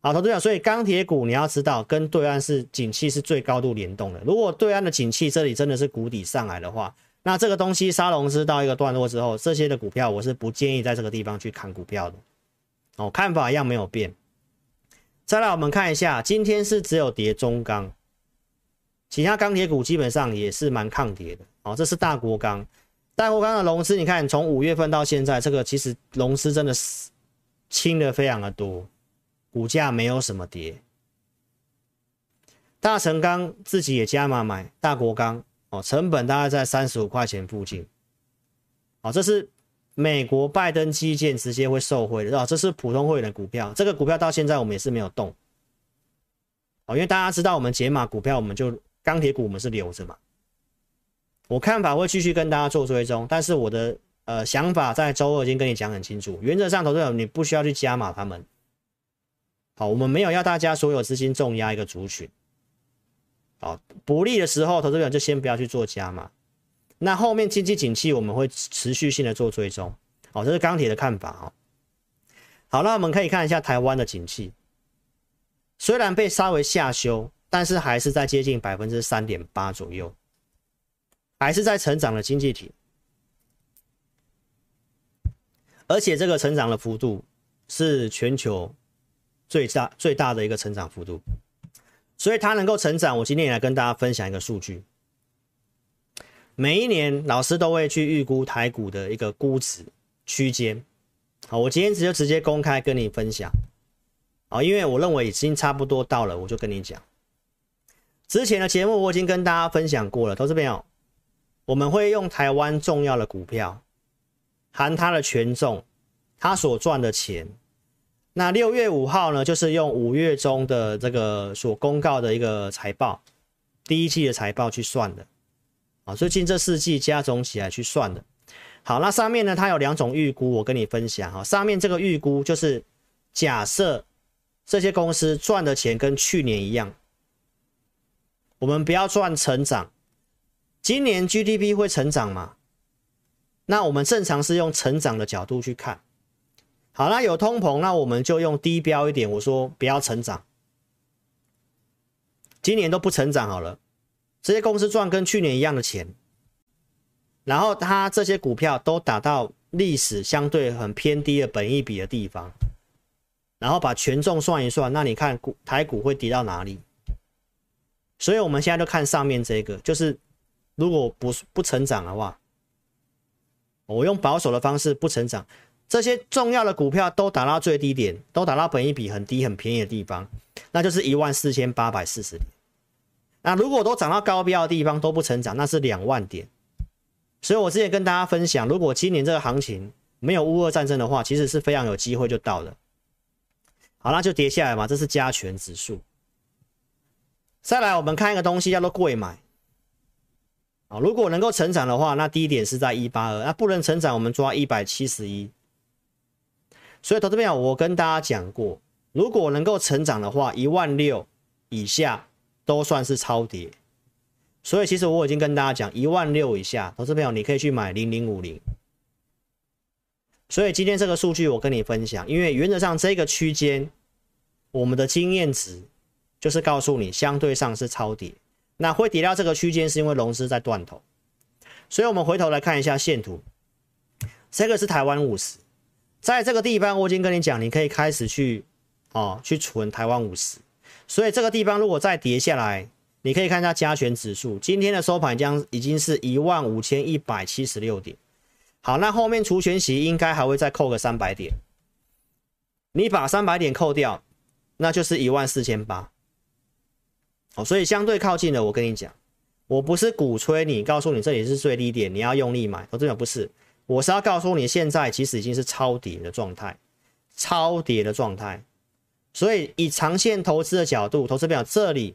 好，投资者，所以钢铁股你要知道，跟对岸是景气是最高度联动的。如果对岸的景气这里真的是谷底上来的话，那这个东西杀融资到一个段落之后，这些的股票我是不建议在这个地方去砍股票的。哦，看法一样没有变。再来，我们看一下，今天是只有跌中钢，其他钢铁股基本上也是蛮抗跌的。哦，这是大国钢，大国钢的融资，你看从五月份到现在，这个其实融资真的是轻的非常的多，股价没有什么跌。大成钢自己也加码买大国钢，哦，成本大概在三十五块钱附近。哦，这是。美国拜登基建直接会受惠的，哦，这是普通会员的股票，这个股票到现在我们也是没有动，哦，因为大家知道我们解码股票，我们就钢铁股我们是留着嘛。我看法会继续跟大家做追踪，但是我的呃想法在周二已经跟你讲很清楚，原则上投资者你不需要去加码他们，好，我们没有要大家所有资金重压一个族群，好，不利的时候投资者就先不要去做加码。那后面经济景气，我们会持续性的做追踪，好，这是钢铁的看法哦。好，那我们可以看一下台湾的景气，虽然被稍微下修，但是还是在接近百分之三点八左右，还是在成长的经济体，而且这个成长的幅度是全球最大最大的一个成长幅度，所以它能够成长。我今天也来跟大家分享一个数据。每一年，老师都会去预估台股的一个估值区间。好，我今天直接直接公开跟你分享。好，因为我认为已经差不多到了，我就跟你讲。之前的节目我已经跟大家分享过了，投资朋友，我们会用台湾重要的股票，含它的权重，它所赚的钱。那六月五号呢，就是用五月中的这个所公告的一个财报，第一季的财报去算的。啊，最近这四季加总起来去算的。好，那上面呢，它有两种预估，我跟你分享哈。上面这个预估就是假设这些公司赚的钱跟去年一样，我们不要赚成长，今年 GDP 会成长吗？那我们正常是用成长的角度去看。好，那有通膨，那我们就用低标一点，我说不要成长，今年都不成长好了。这些公司赚跟去年一样的钱，然后它这些股票都打到历史相对很偏低的本益比的地方，然后把权重算一算，那你看股台股会跌到哪里？所以我们现在就看上面这个，就是如果不不成长的话，我用保守的方式不成长，这些重要的股票都打到最低点，都打到本益比很低很便宜的地方，那就是一万四千八百四十点。那如果都涨到高标的地方都不成长，那是两万点。所以我之前跟大家分享，如果今年这个行情没有乌俄战争的话，其实是非常有机会就到了。好，那就跌下来嘛，这是加权指数。再来，我们看一个东西叫做贵买。啊，如果能够成长的话，那低点是在一八二，那不能成长，我们抓一百七十一。所以投资朋友，我跟大家讲过，如果能够成长的话，一万六以下。都算是超跌，所以其实我已经跟大家讲，一万六以下，投资朋友你可以去买零零五零。所以今天这个数据我跟你分享，因为原则上这个区间，我们的经验值就是告诉你相对上是超跌，那会跌到这个区间是因为融资在断头。所以我们回头来看一下线图，这个是台湾五十，在这个地方我已经跟你讲，你可以开始去哦去存台湾五十。所以这个地方如果再跌下来，你可以看一下加权指数，今天的收盘将已经是一万五千一百七十六点。好，那后面除权息应该还会再扣个三百点，你把三百点扣掉，那就是一万四千八。哦，所以相对靠近的，我跟你讲，我不是鼓吹你，告诉你这里是最低点，你要用力买，我真的不是，我是要告诉你，现在其实已经是超跌的状态，超跌的状态。所以，以长线投资的角度，投资表这里，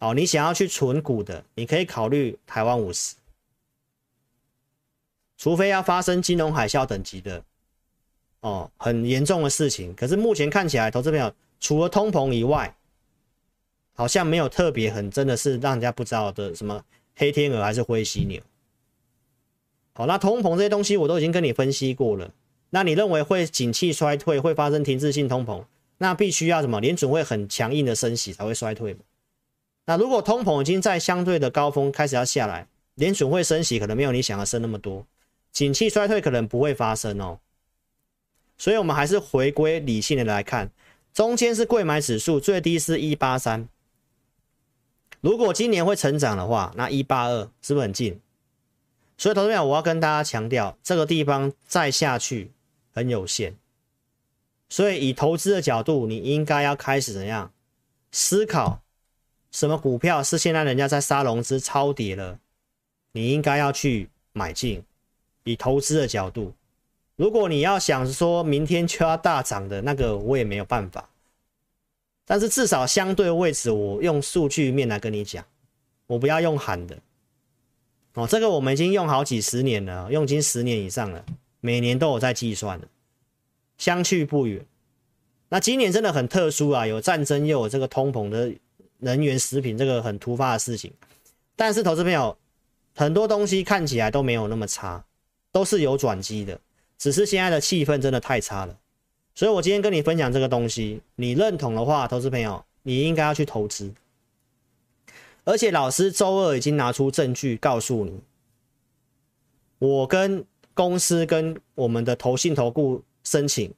哦，你想要去存股的，你可以考虑台湾五十，除非要发生金融海啸等级的，哦，很严重的事情。可是目前看起来，投资表除了通膨以外，好像没有特别很真的是让人家不知道的什么黑天鹅还是灰犀牛。好，那通膨这些东西我都已经跟你分析过了。那你认为会景气衰退，会发生停滞性通膨？那必须要什么？联准会很强硬的升息才会衰退嘛。那如果通膨已经在相对的高峰开始要下来，联准会升息可能没有你想的升那么多，景气衰退可能不会发生哦。所以，我们还是回归理性的来看，中间是柜买指数最低是一八三。如果今年会成长的话，那一八二是不是很近？所以，投资者，我要跟大家强调，这个地方再下去很有限。所以，以投资的角度，你应该要开始怎样思考？什么股票是现在人家在杀融资超跌了？你应该要去买进。以投资的角度，如果你要想说明天就要大涨的那个，我也没有办法。但是至少相对位置，我用数据面来跟你讲，我不要用喊的。哦，这个我们已经用好几十年了，用经十年以上了，每年都有在计算的。相去不远，那今年真的很特殊啊，有战争又有这个通膨的能源食品，这个很突发的事情。但是投资朋友，很多东西看起来都没有那么差，都是有转机的，只是现在的气氛真的太差了。所以我今天跟你分享这个东西，你认同的话，投资朋友你应该要去投资。而且老师周二已经拿出证据告诉你，我跟公司跟我们的投信投顾。申请，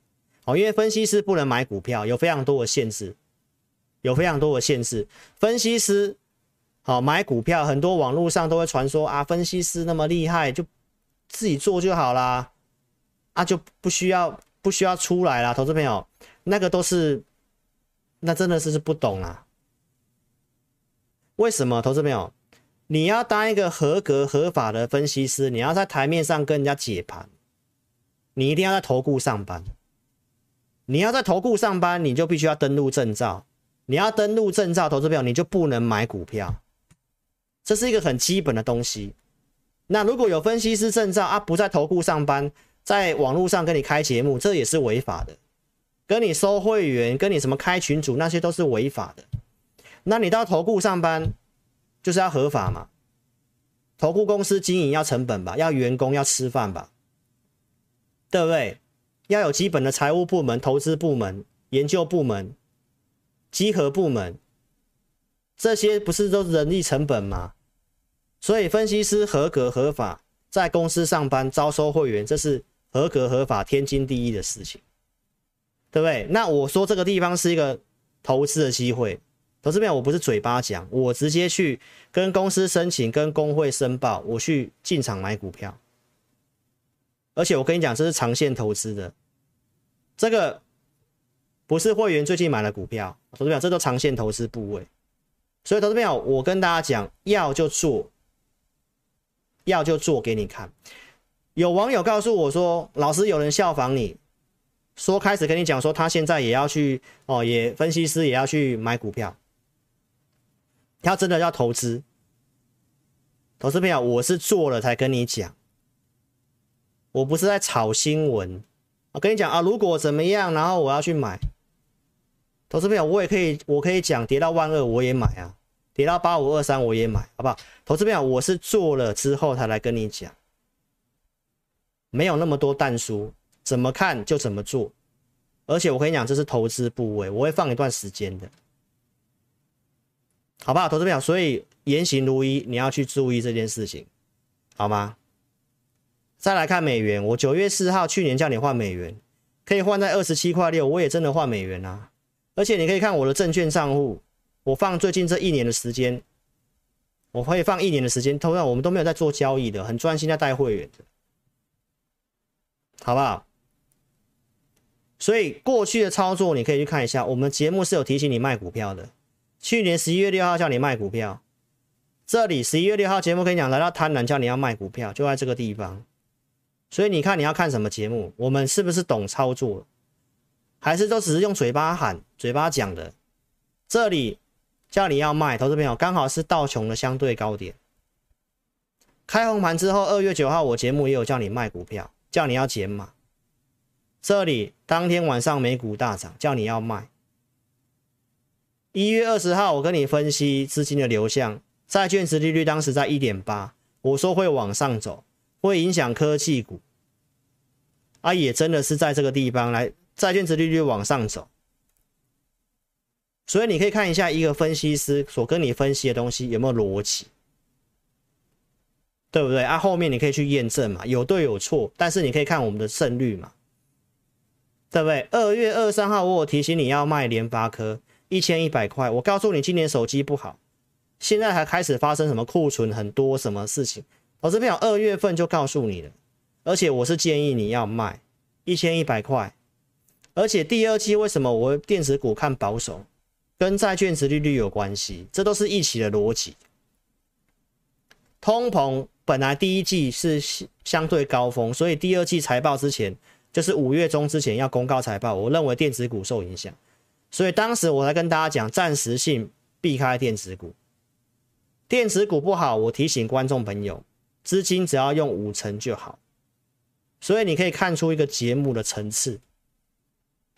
哦，因为分析师不能买股票，有非常多的限制，有非常多的限制。分析师，好买股票，很多网络上都会传说啊，分析师那么厉害，就自己做就好啦，啊，就不需要不需要出来啦。投资朋友，那个都是，那真的是是不懂啊。为什么？投资朋友，你要当一个合格合法的分析师，你要在台面上跟人家解盘。你一定要在投顾上班，你要在投顾上班，你就必须要登录证照。你要登录证照，投资票你就不能买股票，这是一个很基本的东西。那如果有分析师证照啊，不在投顾上班，在网络上跟你开节目，这也是违法的。跟你收会员，跟你什么开群组，那些都是违法的。那你到投顾上班，就是要合法嘛？投顾公司经营要成本吧，要员工要吃饭吧？对不对？要有基本的财务部门、投资部门、研究部门、集合部门，这些不是都是人力成本吗？所以分析师合格合法，在公司上班招收会员，这是合格合法、天经地义的事情，对不对？那我说这个地方是一个投资的机会，投资面我不是嘴巴讲，我直接去跟公司申请、跟工会申报，我去进场买股票。而且我跟你讲，这是长线投资的，这个不是会员最近买了股票，投资朋友，这都长线投资部位。所以投资朋友，我跟大家讲，要就做，要就做给你看。有网友告诉我说，老师有人效仿你，说开始跟你讲说，他现在也要去哦，也分析师也要去买股票，他真的要投资。投资朋友，我是做了才跟你讲。我不是在炒新闻，我跟你讲啊，如果怎么样，然后我要去买，投资朋友，我也可以，我可以讲跌到万二我也买啊，跌到八五二三我也买，好不好？投资朋友，我是做了之后才来跟你讲，没有那么多但书，怎么看就怎么做，而且我跟你讲，这是投资部位，我会放一段时间的，好不好？投资朋友，所以言行如一，你要去注意这件事情，好吗？再来看美元，我九月四号去年叫你换美元，可以换在二十七块六，我也真的换美元啊！而且你可以看我的证券账户，我放最近这一年的时间，我可以放一年的时间，同样我们都没有在做交易的，很专心在带会员的，好不好？所以过去的操作你可以去看一下，我们节目是有提醒你卖股票的，去年十一月六号叫你卖股票，这里十一月六号节目跟你讲，来到贪婪叫你要卖股票，就在这个地方。所以你看你要看什么节目？我们是不是懂操作？还是都只是用嘴巴喊、嘴巴讲的？这里叫你要卖，投资朋友刚好是道琼的相对高点。开红盘之后，二月九号我节目也有叫你卖股票，叫你要减码。这里当天晚上美股大涨，叫你要卖。一月二十号我跟你分析资金的流向，债券值利率当时在一点八，我说会往上走。会影响科技股，啊，也真的是在这个地方来，债券值利率往上走，所以你可以看一下一个分析师所跟你分析的东西有没有逻辑。对不对？啊，后面你可以去验证嘛，有对有错，但是你可以看我们的胜率嘛，对不对？二月二三号我有提醒你要卖联发科一千一百块，我告诉你今年手机不好，现在还开始发生什么库存很多什么事情，我这边有二月份就告诉你了，而且我是建议你要卖一千一百块，而且第二季为什么我电子股看保守，跟债券殖利率有关系，这都是一起的逻辑。通膨本来第一季是相对高峰，所以第二季财报之前，就是五月中之前要公告财报。我认为电子股受影响，所以当时我才跟大家讲，暂时性避开电子股。电子股不好，我提醒观众朋友，资金只要用五成就好。所以你可以看出一个节目的层次，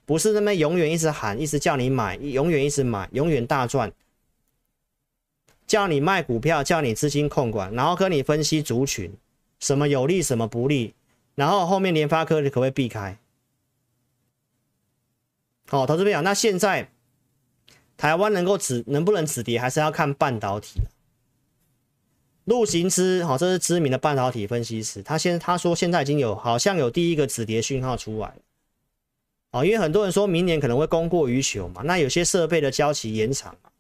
不是那么永远一直喊，一直叫你买，永远一直买，永远大赚。叫你卖股票，叫你资金控管，然后跟你分析族群，什么有利，什么不利，然后后面联发科你可不可以避开？好，投资朋友，那现在台湾能够止能不能止跌，还是要看半导体。陆行之，好，这是知名的半导体分析师，他现他说现在已经有好像有第一个止跌讯号出来了。哦，因为很多人说明年可能会供过于求嘛，那有些设备的交期延长嘛。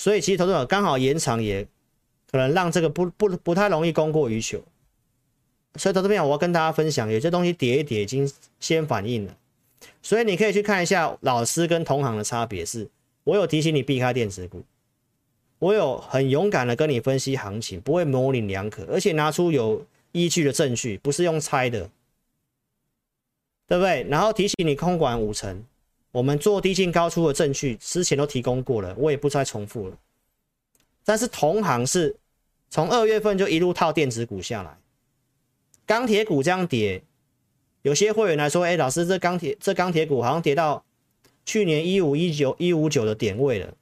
所以其实投资者刚好延长，也可能让这个不不不太容易供过于求。所以投资朋友，我要跟大家分享，有些东西叠一叠已经先反应了。所以你可以去看一下老师跟同行的差别是，我有提醒你避开电子股，我有很勇敢的跟你分析行情，不会模棱两可，而且拿出有依据的证据，不是用猜的，对不对？然后提醒你空管五成。我们做低进高出的证据之前都提供过了，我也不再重复了。但是同行是从二月份就一路套电子股下来，钢铁股这样跌，有些会员来说：“哎，老师，这钢铁这钢铁股好像跌到去年一五一九一五九的点位了。”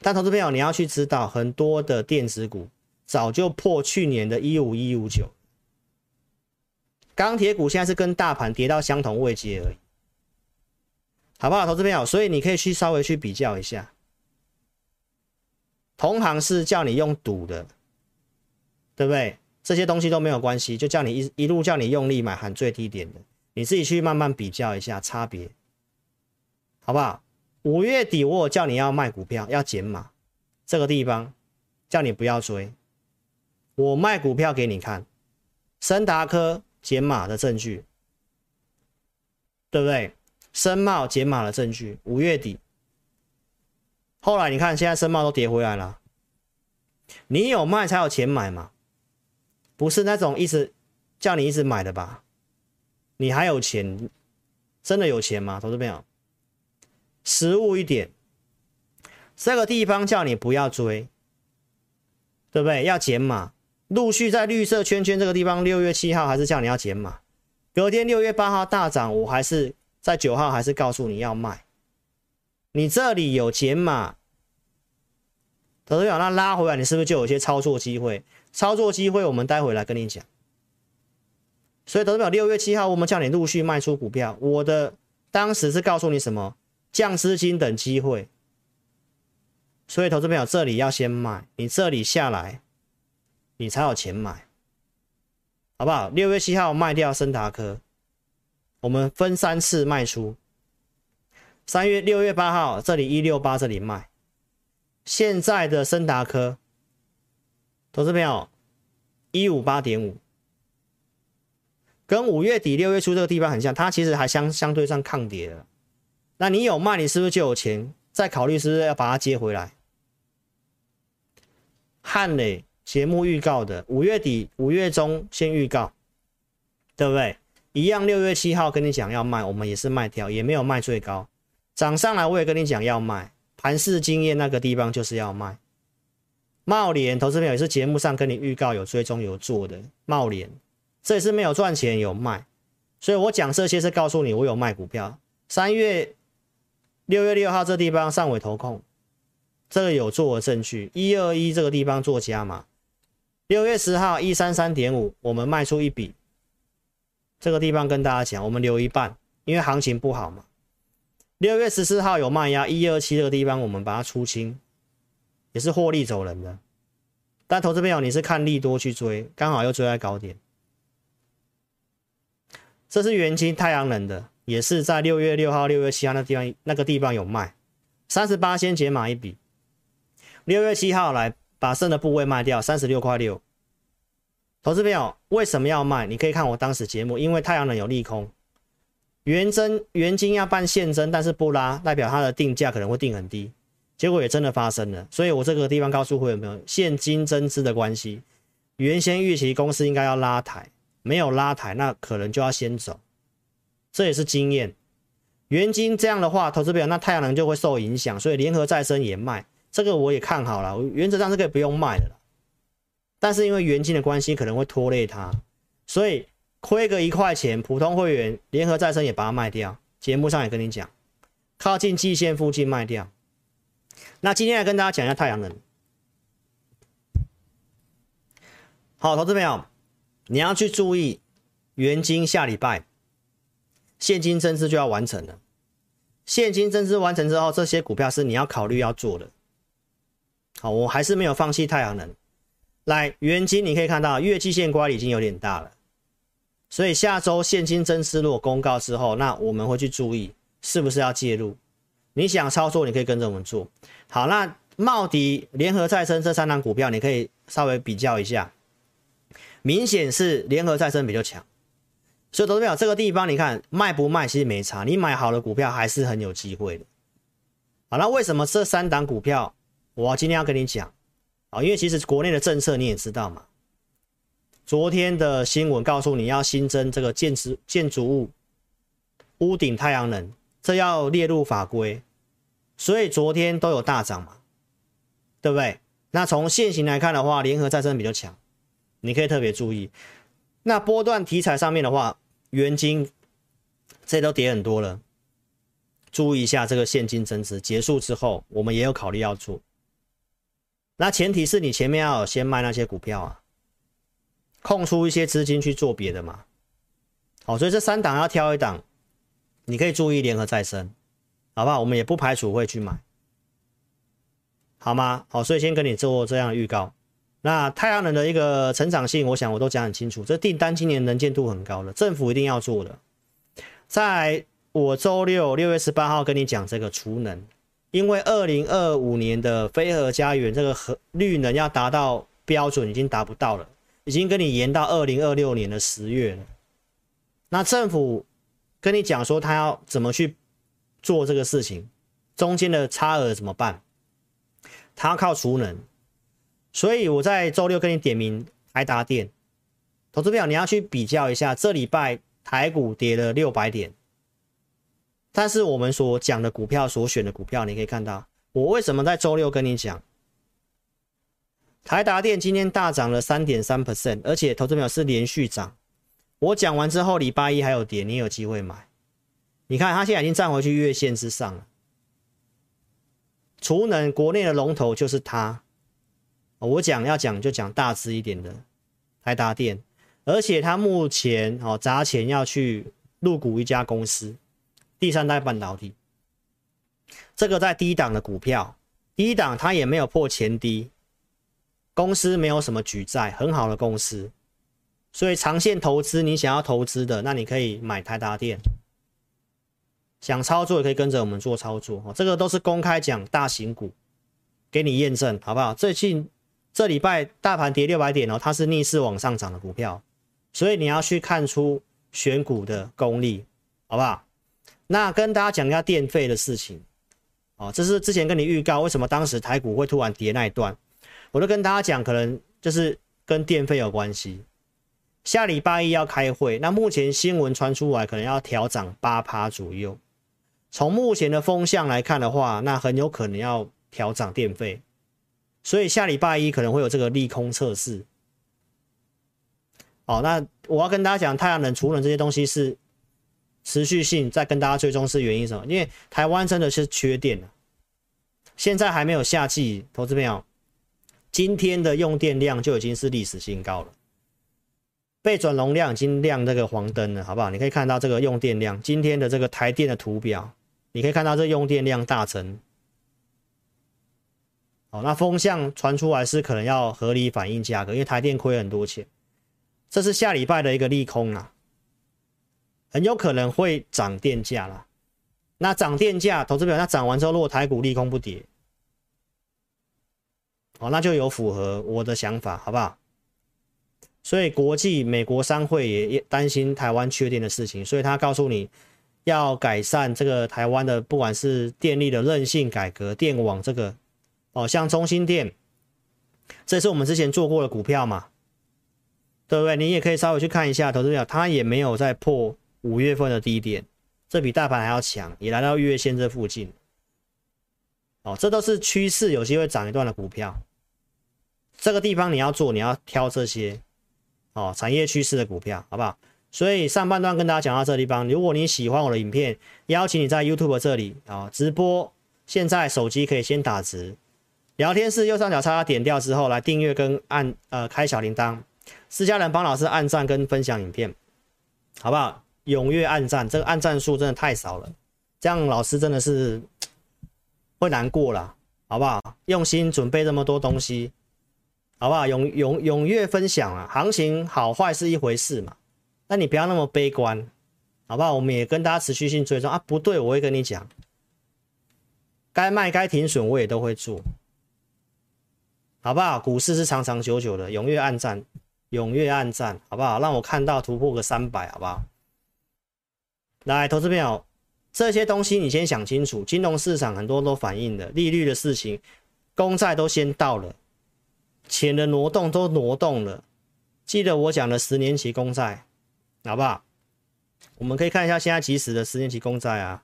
但投资朋友，你要去知道，很多的电子股早就破去年的一五一五九，钢铁股现在是跟大盘跌到相同位阶而已。好不好，投资朋友？所以你可以去稍微去比较一下，同行是叫你用赌的，对不对？这些东西都没有关系，就叫你一一路叫你用力买，喊最低点的，你自己去慢慢比较一下差别，好不好？五月底我有叫你要卖股票，要减码，这个地方叫你不要追，我卖股票给你看，升达科减码的证据，对不对？申茂减码的证据，五月底。后来你看，现在申茂都跌回来了。你有卖才有钱买嘛，不是那种一直叫你一直买的吧？你还有钱，真的有钱吗？投资朋友，实务一点，这个地方叫你不要追，对不对？要减码，陆续在绿色圈圈这个地方，六月七号还是叫你要减码，隔天六月八号大涨，我还是。在九号还是告诉你要卖，你这里有减码，投资表那拉回来，你是不是就有些操作机会？操作机会，我们待会来跟你讲。所以投资表六月七号我们叫你陆续卖出股票，我的当时是告诉你什么？降资金等机会。所以投资朋友这里要先卖，你这里下来，你才有钱买，好不好？六月七号卖掉升达科。我们分三次卖出，三月六月八号这里一六八这里卖，现在的升达科，投资朋友一五八点五，跟五月底六月初这个地方很像，它其实还相相对上抗跌了。那你有卖，你是不是就有钱？再考虑是不是要把它接回来？汉磊节目预告的五月底五月中先预告，对不对？一样，六月七号跟你讲要卖，我们也是卖掉，也没有卖最高，涨上来我也跟你讲要卖，盘势经验那个地方就是要卖。茂联投资朋友也是节目上跟你预告有追踪有做的，茂联这也是没有赚钱有卖，所以我讲这些是告诉你我有卖股票。三月六月六号这地方上尾投控，这个有做的证据，一二一这个地方做加码，六月十号一三三点五我们卖出一笔。这个地方跟大家讲，我们留一半，因为行情不好嘛。六月十四号有卖压，一二七这个地方我们把它出清，也是获利走人的，但投资朋友你是看利多去追，刚好又追在高点。这是元晶太阳能的，也是在六月六号、六月七号那地方那个地方有卖，三十八先解码一笔，六月七号来把剩的部位卖掉，三十六块六。投资朋友为什么要卖？你可以看我当时节目，因为太阳能有利空，原真原金要办现增，但是不拉，代表它的定价可能会定很低，结果也真的发生了。所以我这个地方告诉会员朋友，现金增资的关系，原先预期公司应该要拉抬。没有拉抬，那可能就要先走，这也是经验。原金这样的话，投资表那太阳能就会受影响，所以联合再生也卖，这个我也看好了，原则上是可以不用卖的了。但是因为元金的关系，可能会拖累它，所以亏个一块钱，普通会员联合再生也把它卖掉。节目上也跟你讲，靠近季线附近卖掉。那今天来跟大家讲一下太阳能。好，投资朋友。你要去注意，元金下礼拜现金增资就要完成了。现金增资完成之后，这些股票是你要考虑要做的。好，我还是没有放弃太阳能。来，元金你可以看到月季线乖离已经有点大了，所以下周现金增资如果公告之后，那我们会去注意是不是要介入。你想操作，你可以跟着我们做。好，那茂迪、联合再生这三档股票，你可以稍微比较一下。明显是联合再生比较强，所以投资票这个地方你看卖不卖其实没差，你买好的股票还是很有机会的。好，那为什么这三档股票我今天要跟你讲啊？因为其实国内的政策你也知道嘛，昨天的新闻告诉你要新增这个建筑建筑物屋顶太阳能，这要列入法规，所以昨天都有大涨嘛，对不对？那从现行来看的话，联合再生比较强。你可以特别注意，那波段题材上面的话，元晶这都跌很多了，注意一下这个现金增值结束之后，我们也有考虑要做。那前提是你前面要有先卖那些股票啊，空出一些资金去做别的嘛。好，所以这三档要挑一档，你可以注意联合再生，好不好？我们也不排除会去买，好吗？好，所以先跟你做这样预告。那太阳能的一个成长性，我想我都讲很清楚。这订单今年能见度很高了，政府一定要做的。在我周六六月十八号跟你讲这个储能，因为二零二五年的飞核家园这个核绿能要达到标准，已经达不到了，已经跟你延到二零二六年的十月了。那政府跟你讲说他要怎么去做这个事情，中间的差额怎么办？他要靠储能。所以我在周六跟你点名台达电，投资票你要去比较一下，这礼拜台股跌了六百点，但是我们所讲的股票所选的股票，你可以看到，我为什么在周六跟你讲，台达电今天大涨了三点三 percent，而且投资表是连续涨，我讲完之后礼拜一还有跌，你有机会买，你看它现在已经站回去月线之上了，储能国内的龙头就是它。我讲要讲就讲大只一点的台达电，而且它目前哦砸钱要去入股一家公司，第三代半导体。这个在低档的股票，低档它也没有破前低，公司没有什么举债，很好的公司，所以长线投资你想要投资的，那你可以买台达电。想操作也可以跟着我们做操作，这个都是公开讲大型股，给你验证好不好？最近。这礼拜大盘跌六百点哦，它是逆势往上涨的股票，所以你要去看出选股的功力，好不好？那跟大家讲一下电费的事情，哦，这是之前跟你预告为什么当时台股会突然跌那一段，我都跟大家讲，可能就是跟电费有关系。下礼拜一要开会，那目前新闻传出来可能要调涨八趴左右，从目前的风向来看的话，那很有可能要调涨电费。所以下礼拜一可能会有这个利空测试。哦，那我要跟大家讲，太阳能、储能这些东西是持续性，再跟大家追踪是原因什么？因为台湾真的是缺电了，现在还没有夏季，投资朋友，今天的用电量就已经是历史新高了，备转容量已经亮那个黄灯了，好不好？你可以看到这个用电量，今天的这个台电的图表，你可以看到这用电量大增。好，那风向传出来是可能要合理反映价格，因为台电亏很多钱，这是下礼拜的一个利空啊，很有可能会涨电价啦。那涨电价，投资表那涨完之后，如果台股利空不跌，哦，那就有符合我的想法，好不好？所以国际美国商会也也担心台湾缺电的事情，所以他告诉你要改善这个台湾的不管是电力的韧性改革、电网这个哦，像中兴电，这是我们之前做过的股票嘛，对不对？你也可以稍微去看一下，投资表它也没有再破五月份的低点，这比大盘还要强，也来到月线这附近，哦，这都是趋势，有机会涨一段的股票，这个地方你要做，你要挑这些。哦，产业趋势的股票，好不好？所以上半段跟大家讲到这地方。如果你喜欢我的影片，邀请你在 YouTube 这里啊、哦、直播。现在手机可以先打直，聊天室右上角叉点掉之后来订阅跟按呃开小铃铛。私家人帮老师按赞跟分享影片，好不好？踊跃按赞，这个按赞数真的太少了，这样老师真的是 会难过了，好不好？用心准备这么多东西。好不好？踊踊踊跃分享啊！行情好坏是一回事嘛，那你不要那么悲观，好不好？我们也跟大家持续性追踪啊！不对，我会跟你讲，该卖该停损我也都会做，好不好？股市是长长久久的，踊跃按赞，踊跃按赞，好不好？让我看到突破个三百，好不好？来，投资朋友，这些东西你先想清楚，金融市场很多都反映的利率的事情，公债都先到了。钱的挪动都挪动了，记得我讲的十年期公债，好不好？我们可以看一下现在即时的十年期公债啊，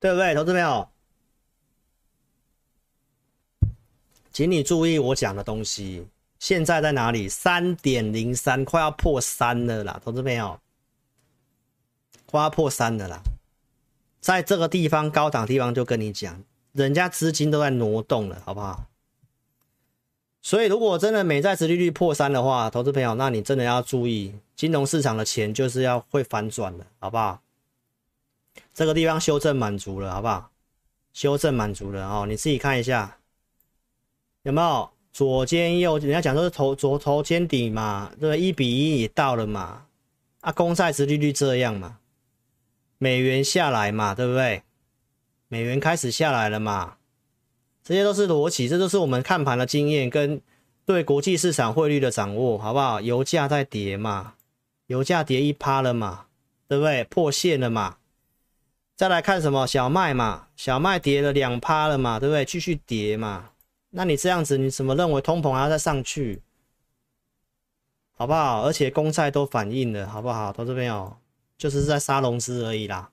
对不对，投资朋友？请你注意我讲的东西，现在在哪里？三点零三，快要破三了啦，投资朋友。花破三的啦，在这个地方高档地方就跟你讲，人家资金都在挪动了，好不好？所以如果真的美债殖利率破三的话，投资朋友，那你真的要注意，金融市场的钱就是要会反转的，好不好？这个地方修正满足了，好不好？修正满足了哦，你自己看一下有没有左肩右，人家讲说是头左头肩底嘛，对不对？一比一也到了嘛，啊，公债殖利率这样嘛。美元下来嘛，对不对？美元开始下来了嘛，这些都是逻辑，这都是我们看盘的经验跟对国际市场汇率的掌握，好不好？油价在跌嘛，油价跌一趴了嘛，对不对？破线了嘛。再来看什么小麦嘛，小麦跌了两趴了嘛，对不对？继续跌嘛。那你这样子，你怎么认为通膨还要再上去？好不好？而且公债都反映了，好不好？投资朋友。就是在杀融资而已啦，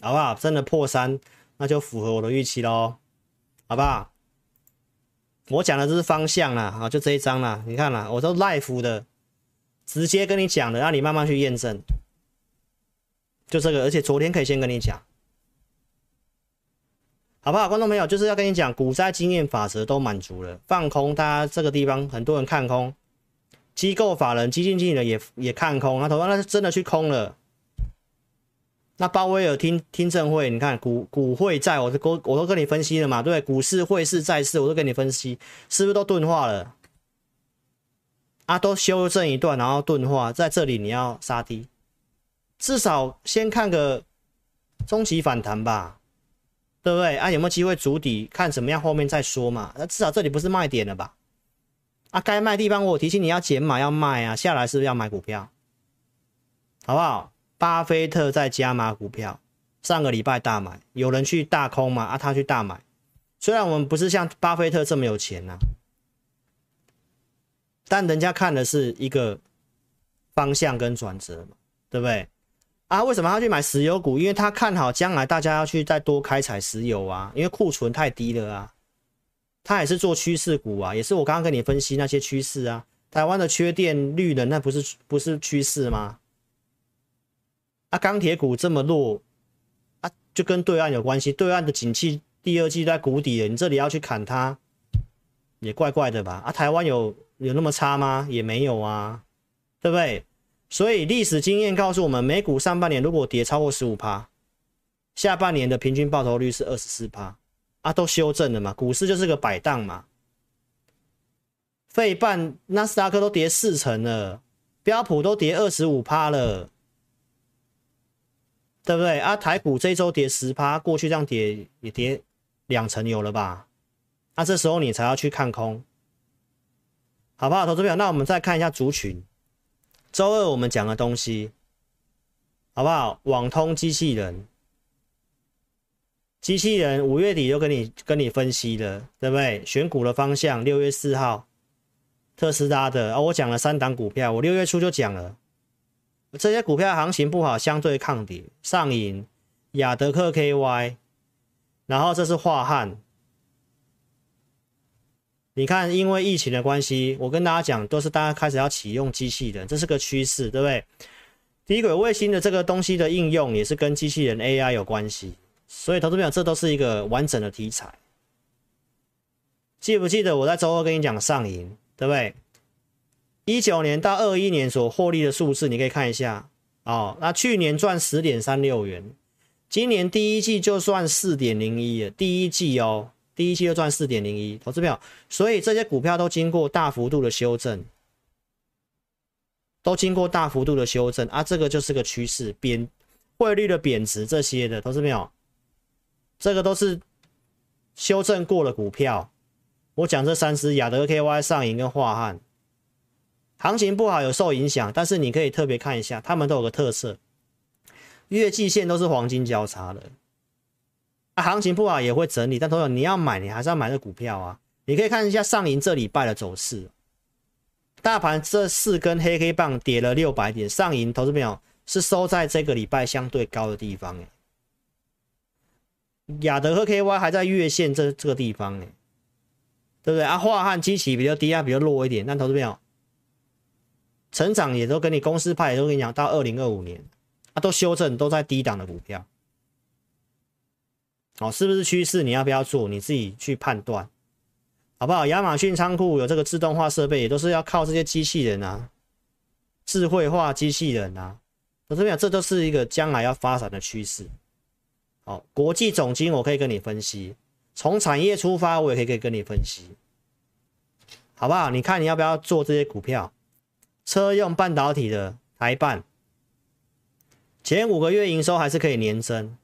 好不好？真的破三，那就符合我的预期喽，好不好？我讲的这是方向啦，啊，就这一张啦，你看啦，我都 live 的，直接跟你讲的，让你慢慢去验证，就这个，而且昨天可以先跟你讲，好不好？观众朋友，就是要跟你讲，股灾经验法则都满足了，放空，大家这个地方很多人看空。机构法人、基金经理人也也看空，那头那是真的去空了。那鲍威尔听听证会，你看股股会债，我都我都跟你分析了嘛，对，股市、汇市、债市，我都跟你分析，是不是都钝化了？啊，都修正一段，然后钝化，在这里你要杀低，至少先看个中期反弹吧，对不对？啊，有没有机会筑底？看怎么样，后面再说嘛。那至少这里不是卖点了吧？啊，该卖地方我提醒你要减码要卖啊，下来是不是要买股票？好不好？巴菲特在加码股票，上个礼拜大买，有人去大空嘛？啊，他去大买。虽然我们不是像巴菲特这么有钱呐、但人家看的是一个方向跟转折嘛，对不对？啊，为什么他去买石油股？因为他看好将来大家要去再多开采石油啊，因为库存太低了啊。他也是做趋势股啊，也是我刚刚跟你分析那些趋势啊。台湾的缺电绿能，那不是不是趋势吗？啊，钢铁股这么弱啊，就跟对岸有关系。对岸的景气第二季在谷底了，你这里要去砍它，也怪怪的吧？啊，台湾有有那么差吗？也没有啊。对不对？所以历史经验告诉我们，美股上半年如果跌超过十五趴，下半年的平均报酬率是二十四趴啊，都修正了嘛。股市就是个摆荡嘛。费半、纳斯达克都跌四成了，标普都跌二十五趴了，对不对啊？台股这周跌十趴，过去这样跌也跌两成有了吧？那、这时候你才要去看空，好不好？投资朋友，那我们再看一下族群，周二我们讲的东西，好不好？网通机器人，机器人五月底就跟你跟你分析了，对不对？选股的方向，六月四号。特斯拉的哦，我讲了三档股票，我六月初就讲了，这些股票行情不好，相对抗跌。上影、亚德克 KY，然后这是化汉。你看，因为疫情的关系，我跟大家讲，都是大家开始要启用机器人，这是个趋势，对不对？低轨卫星的这个东西的应用也是跟机器人 AI 有关系，所以投资朋友，这都是一个完整的题材。记不记得我在周二跟你讲上影？对不对？一九年到二一年所获利的数字，你可以看一下哦。那去年赚十点三六元，今年第一季就赚四点零一。第一季哦，第一期就赚四点零一，投资票。所以这些股票都经过大幅度的修正，都经过大幅度的修正啊。这个就是个趋势，贬汇率的贬值这些的，投资票，这个都是修正过的股票。我讲这三只亚德 KY 上影跟化汉，行情不好有受影响，但是你可以特别看一下，他们都有个特色，月季线都是黄金交叉的。啊，行情不好也会整理，但同样你要买，你还是要买这股票啊。你可以看一下上影这礼拜的走势，大盘这四根黑黑棒跌了六百点，上影投资朋友是收在这个礼拜相对高的地方诶。亚德和 KY 还在月线这这个地方诶。对不对啊？化汉基期比较低啊，比较弱一点。但投资朋友，成长也都跟你公司派也都跟你讲，到二零二五年啊，都修正都在低档的股票。哦，是不是趋势？你要不要做？你自己去判断，好不好？亚马逊仓库有这个自动化设备，也都是要靠这些机器人啊，智慧化机器人啊。投资朋友，这都是一个将来要发展的趋势。好，国际总经我可以跟你分析。从产业出发，我也可以可以跟你分析，好不好？你看你要不要做这些股票？车用半导体的台半，前五个月营收还是可以年增，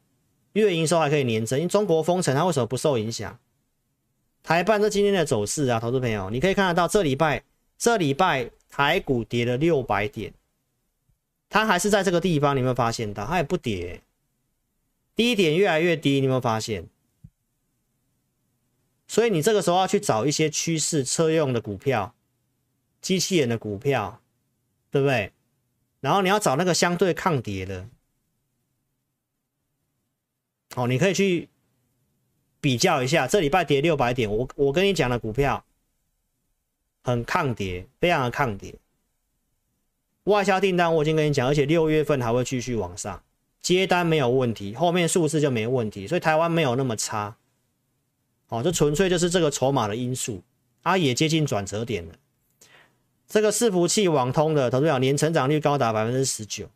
月营收还可以年增，因为中国封城，它为什么不受影响？台办这今天的走势啊，投资朋友，你可以看得到，这礼拜这礼拜台股跌了六百点，它还是在这个地方，你有没有发现到？它也不跌，低点越来越低，你有没有发现？所以你这个时候要去找一些趋势车用的股票、机器人的股票，对不对？然后你要找那个相对抗跌的，哦，你可以去比较一下，这礼拜跌六百点，我我跟你讲的股票很抗跌，非常的抗跌。外销订单我已经跟你讲，而且六月份还会继续往上，接单没有问题，后面数字就没问题，所以台湾没有那么差。哦，这纯粹就是这个筹码的因素，啊，也接近转折点了。这个伺服器网通的投资者年成长率高达百分之十九，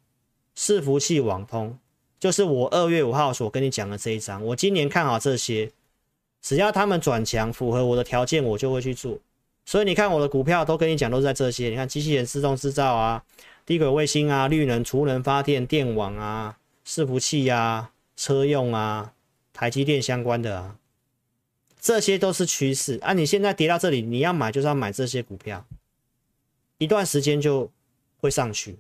伺服器网通就是我二月五号所跟你讲的这一张。我今年看好这些，只要他们转强，符合我的条件，我就会去做。所以你看我的股票都跟你讲都是在这些。你看机器人自动制造啊，低轨卫星啊，绿能、储能发电、电网啊，伺服器啊，车用啊，台积电相关的啊。这些都是趋势啊！你现在跌到这里，你要买就是要买这些股票，一段时间就会上去，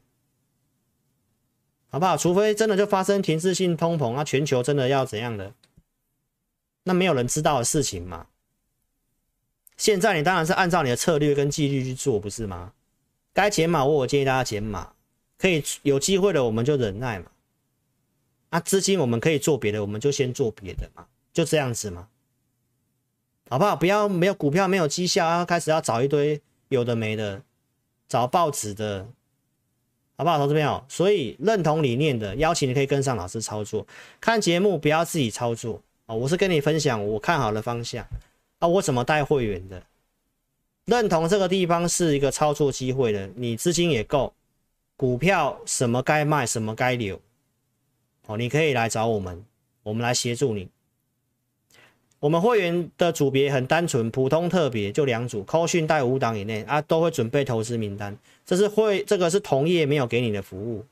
好不好？除非真的就发生停滞性通膨啊，全球真的要怎样的，那没有人知道的事情嘛。现在你当然是按照你的策略跟纪律去做，不是吗？该减码，我我建议大家减码，可以有机会的我们就忍耐嘛。啊，资金我们可以做别的，我们就先做别的嘛，就这样子嘛。好不好？不要没有股票没有绩效，要开始要找一堆有的没的，找报纸的，好不好？投资朋友，所以认同理念的邀请你可以跟上老师操作，看节目不要自己操作啊！我是跟你分享我看好的方向啊，我怎么带会员的，认同这个地方是一个操作机会的，你资金也够，股票什么该卖，什么该留，哦，你可以来找我们，我们来协助你。我们会员的组别很单纯，普通特别就两组，扣讯带五档以内啊，都会准备投资名单。这是会这个是同业没有给你的服务，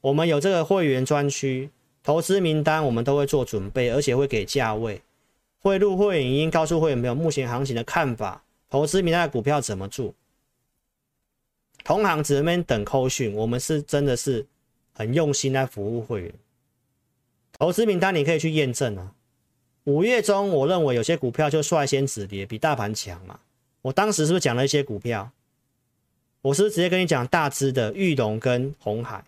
我们有这个会员专区，投资名单我们都会做准备，而且会给价位，会录会员影音告诉会员朋友目前行情的看法，投资名单的股票怎么做。同行只能等扣讯，我们是真的是很用心来服务会员。投资名单你可以去验证啊。五月中，我认为有些股票就率先止跌，比大盘强嘛。我当时是不是讲了一些股票？我是不是直接跟你讲大只的玉龙跟红海，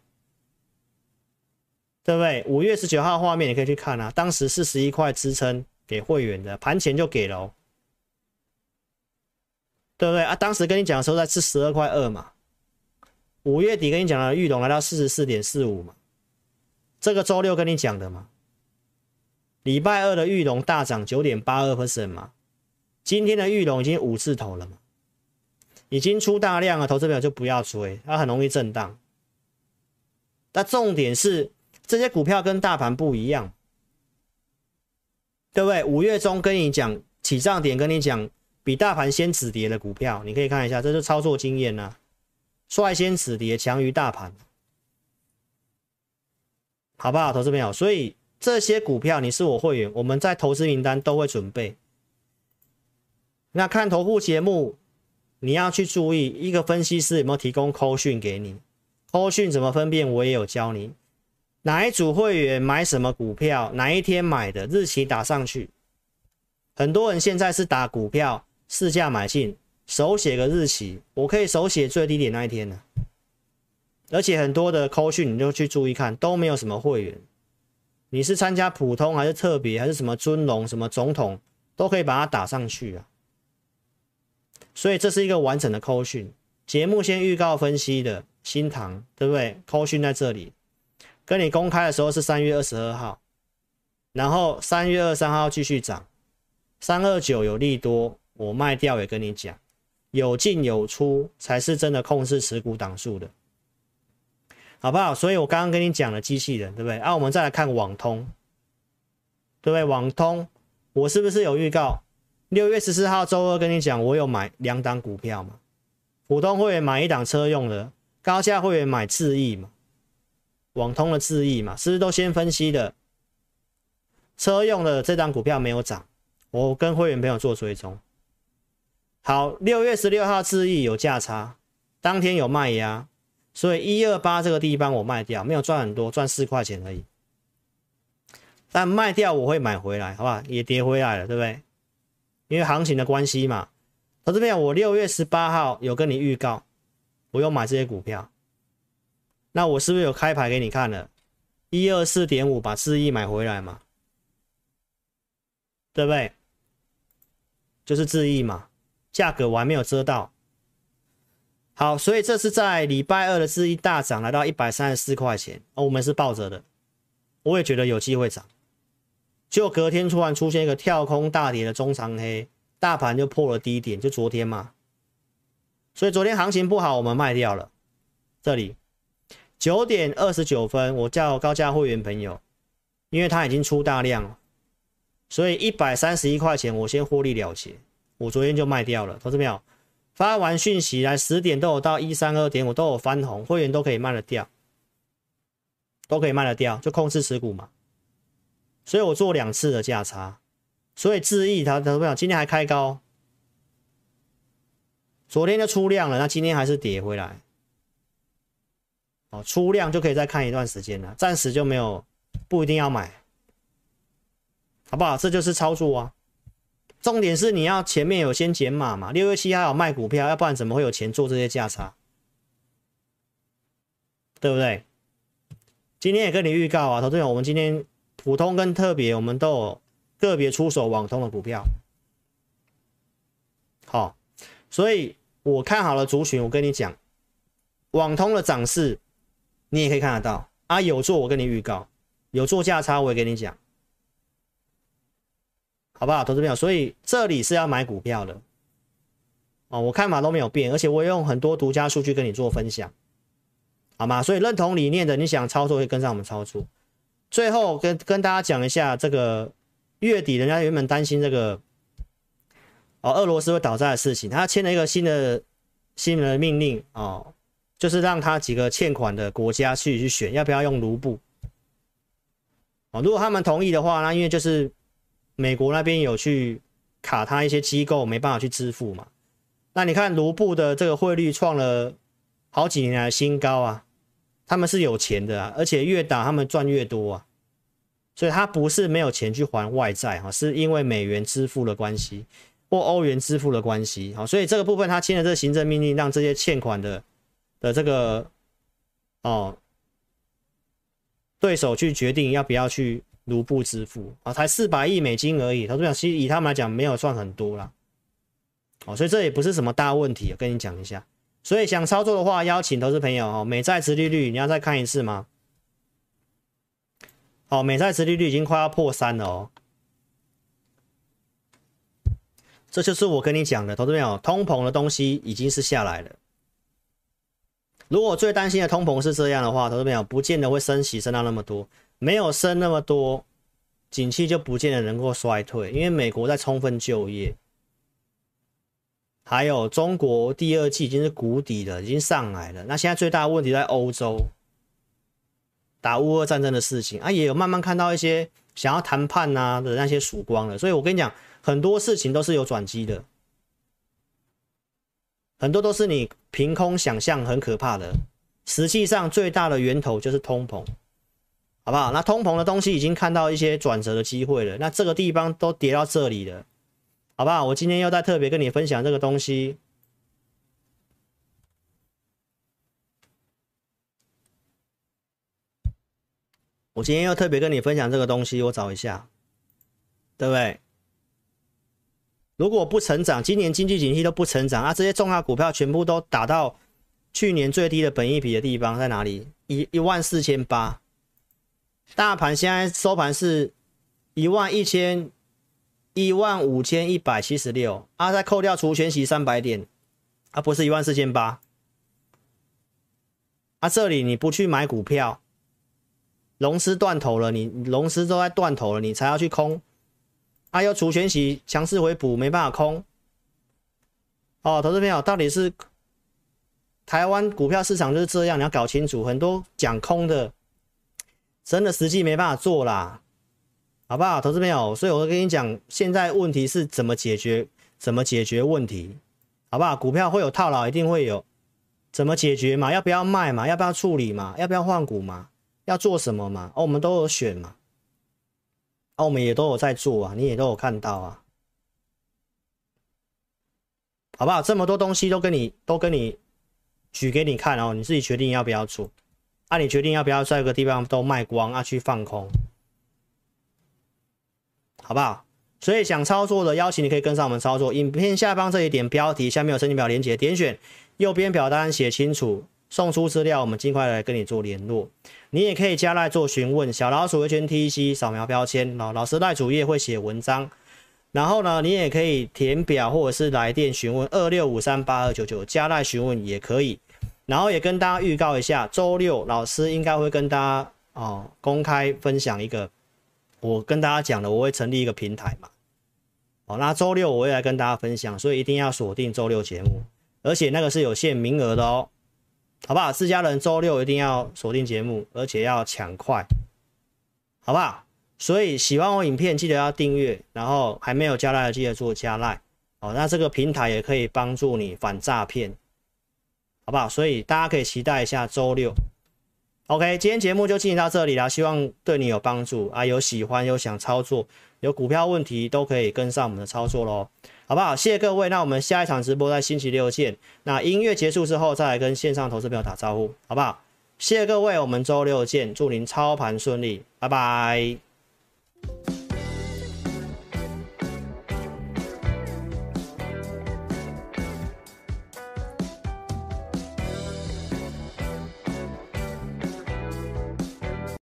对不对？五月十九号画面你可以去看啊，当时四十一块支撑给会员的，盘前就给了哦，对不对啊？当时跟你讲的时候在四十二块二嘛，五月底跟你讲的玉龙来到四十四点四五嘛，这个周六跟你讲的嘛。礼拜二的裕隆大涨九点八二 percent 嘛，今天的裕隆已经五字头了嘛，已经出大量了，投资表就不要追，它很容易震荡。但重点是这些股票跟大盘不一样，对不对？五月中跟你讲起涨点，跟你讲比大盘先止跌的股票，你可以看一下，这是操作经验呐，率先止跌强于大盘，好不好？投资朋友，所以。这些股票你是我会员，我们在投资名单都会准备。那看投顾节目，你要去注意一个分析师有没有提供扣讯给你，扣讯怎么分辨，我也有教你。哪一组会员买什么股票，哪一天买的，日期打上去。很多人现在是打股票市价买进，手写个日期，我可以手写最低点那一天呢。而且很多的扣讯你就去注意看，都没有什么会员。你是参加普通还是特别还是什么尊龙什么总统都可以把它打上去啊，所以这是一个完整的扣讯。节目，先预告分析的新唐对不对？扣讯在这里。跟你公开的时候是三月二十二号，然后三月二十三号继续涨，三二九有利多，我卖掉也跟你讲，有进有出才是真的控制持股档数的。好不好？所以我刚刚跟你讲了机器人，对不对？啊，我们再来看网通，对不对？网通，我是不是有预告？六月十四号周二跟你讲，我有买两档股票嘛？普通会员买一档车用的，高价会员买智易嘛？网通的智易嘛，是不是都先分析的？车用的这档股票没有涨，我跟会员朋友做追踪。好，六月十六号智易有价差，当天有卖压。所以一二八这个地方我卖掉，没有赚很多，赚四块钱而已。但卖掉我会买回来，好不好？也跌回来了，对不对？因为行情的关系嘛。到这边我六月十八号有跟你预告，我有买这些股票。那我是不是有开牌给你看了？一二四点五把智易买回来嘛？对不对？就是智易嘛，价格我还没有遮到。好，所以这是在礼拜二的是一大涨，来到一百三十四块钱，哦，我们是抱着的，我也觉得有机会涨，就隔天突然出现一个跳空大跌的中长黑，大盘就破了低点，就昨天嘛，所以昨天行情不好，我们卖掉了。这里九点二十九分，我叫高价会员朋友，因为它已经出大量了，所以一百三十一块钱我先获利了结，我昨天就卖掉了，投资没有？发完讯息来十点都有到一三二点，我都有翻红，会员都可以卖得掉，都可以卖得掉，就控制持股嘛。所以我做两次的价差，所以智易它怎么样？今天还开高，昨天就出量了，那今天还是跌回来。哦，出量就可以再看一段时间了，暂时就没有，不一定要买，好不好？这就是操作啊。重点是你要前面有先减码嘛？六月七号有卖股票，要不然怎么会有钱做这些价差？对不对？今天也跟你预告啊，投资者，我们今天普通跟特别，我们都有个别出手网通的股票。好，所以我看好了族群，我跟你讲，网通的涨势你也可以看得到啊。有做我跟你预告，有做价差我也跟你讲。好不好，投资朋友？所以这里是要买股票的哦，我看法都没有变，而且我用很多独家数据跟你做分享。好吗？所以认同理念的，你想操作会跟上我们操作。最后跟跟大家讲一下，这个月底人家原本担心这个哦，俄罗斯会倒债的事情，他签了一个新的新的命令哦，就是让他几个欠款的国家去去选要不要用卢布哦，如果他们同意的话，那因为就是美国那边有去卡他一些机构没办法去支付嘛，那你看卢布的这个汇率创了好几年来的新高啊。他们是有钱的啊，而且越打他们赚越多啊，所以他不是没有钱去还外债哈，是因为美元支付的关系或欧元支付的关系，好，所以这个部分他签了这个行政命令，让这些欠款的的这个哦对手去决定要不要去卢布支付啊，才四百亿美金而已，他说其实以他们来讲没有算很多啦，哦，所以这也不是什么大问题，跟你讲一下。所以想操作的话，邀请投资朋友哦。美债殖利率你要再看一次吗？哦，美债殖利率已经快要破三了哦。这就是我跟你讲的，投资朋友，通膨的东西已经是下来了。如果最担心的通膨是这样的话，投资朋友不见得会升息升到那么多，没有升那么多，景气就不见得能够衰退，因为美国在充分就业。还有中国第二季已经是谷底了，已经上来了。那现在最大的问题在欧洲打乌俄战争的事情啊，也有慢慢看到一些想要谈判、啊、的那些曙光了。所以我跟你讲，很多事情都是有转机的，很多都是你凭空想象很可怕的，实际上最大的源头就是通膨，好不好？那通膨的东西已经看到一些转折的机会了，那这个地方都跌到这里了。好不好？我今天又在特别跟你分享这个东西。我今天又特别跟你分享这个东西，我找一下，对不对？如果不成长，今年经济景气都不成长啊，这些重要股票全部都打到去年最低的本益比的地方在哪里？一一万四千八，大盘现在收盘是一万一千。一万五千一百七十六啊，再扣掉除权息三百点，啊，不是一万四千八啊，这里你不去买股票，龙狮断头了，你龙狮都在断头了，你才要去空，啊，要除权息强势回补，没办法空，哦，投资朋友到底是台湾股票市场就是这样，你要搞清楚，很多讲空的，真的实际没办法做啦。好不好，投资朋友？所以我会跟你讲，现在问题是怎么解决？怎么解决问题？好不好？股票会有套牢，一定会有，怎么解决嘛？要不要卖嘛？要不要处理嘛？要不要换股嘛？要做什么嘛？哦，我们都有选嘛，哦，我们也都有在做啊，你也都有看到啊，好不好？这么多东西都跟你都跟你举给你看哦，你自己决定要不要做，啊，你决定要不要在这个地方都卖光啊，去放空。好不好？所以想操作的邀请你可以跟上我们操作。影片下方这一点标题下面有申请表连接，点选右边表单写清楚，送出资料，我们尽快来跟你做联络。你也可以加赖做询问，小老鼠维权 TC 扫描标签，老老师赖主页会写文章。然后呢，你也可以填表或者是来电询问二六五三八二九九，加赖询问也可以。然后也跟大家预告一下，周六老师应该会跟大家哦公开分享一个。我跟大家讲的，我会成立一个平台嘛，哦，那周六我会来跟大家分享，所以一定要锁定周六节目，而且那个是有限名额的哦，好不好？自家人周六一定要锁定节目，而且要抢快，好不好？所以喜欢我影片记得要订阅，然后还没有加赖的记得做加赖，哦，那这个平台也可以帮助你反诈骗，好不好？所以大家可以期待一下周六。OK，今天节目就进行到这里了，希望对你有帮助啊！有喜欢、有想操作、有股票问题都可以跟上我们的操作喽，好不好？谢谢各位，那我们下一场直播在星期六见。那音乐结束之后再来跟线上投资朋友打招呼，好不好？谢谢各位，我们周六见，祝您操盘顺利，拜拜。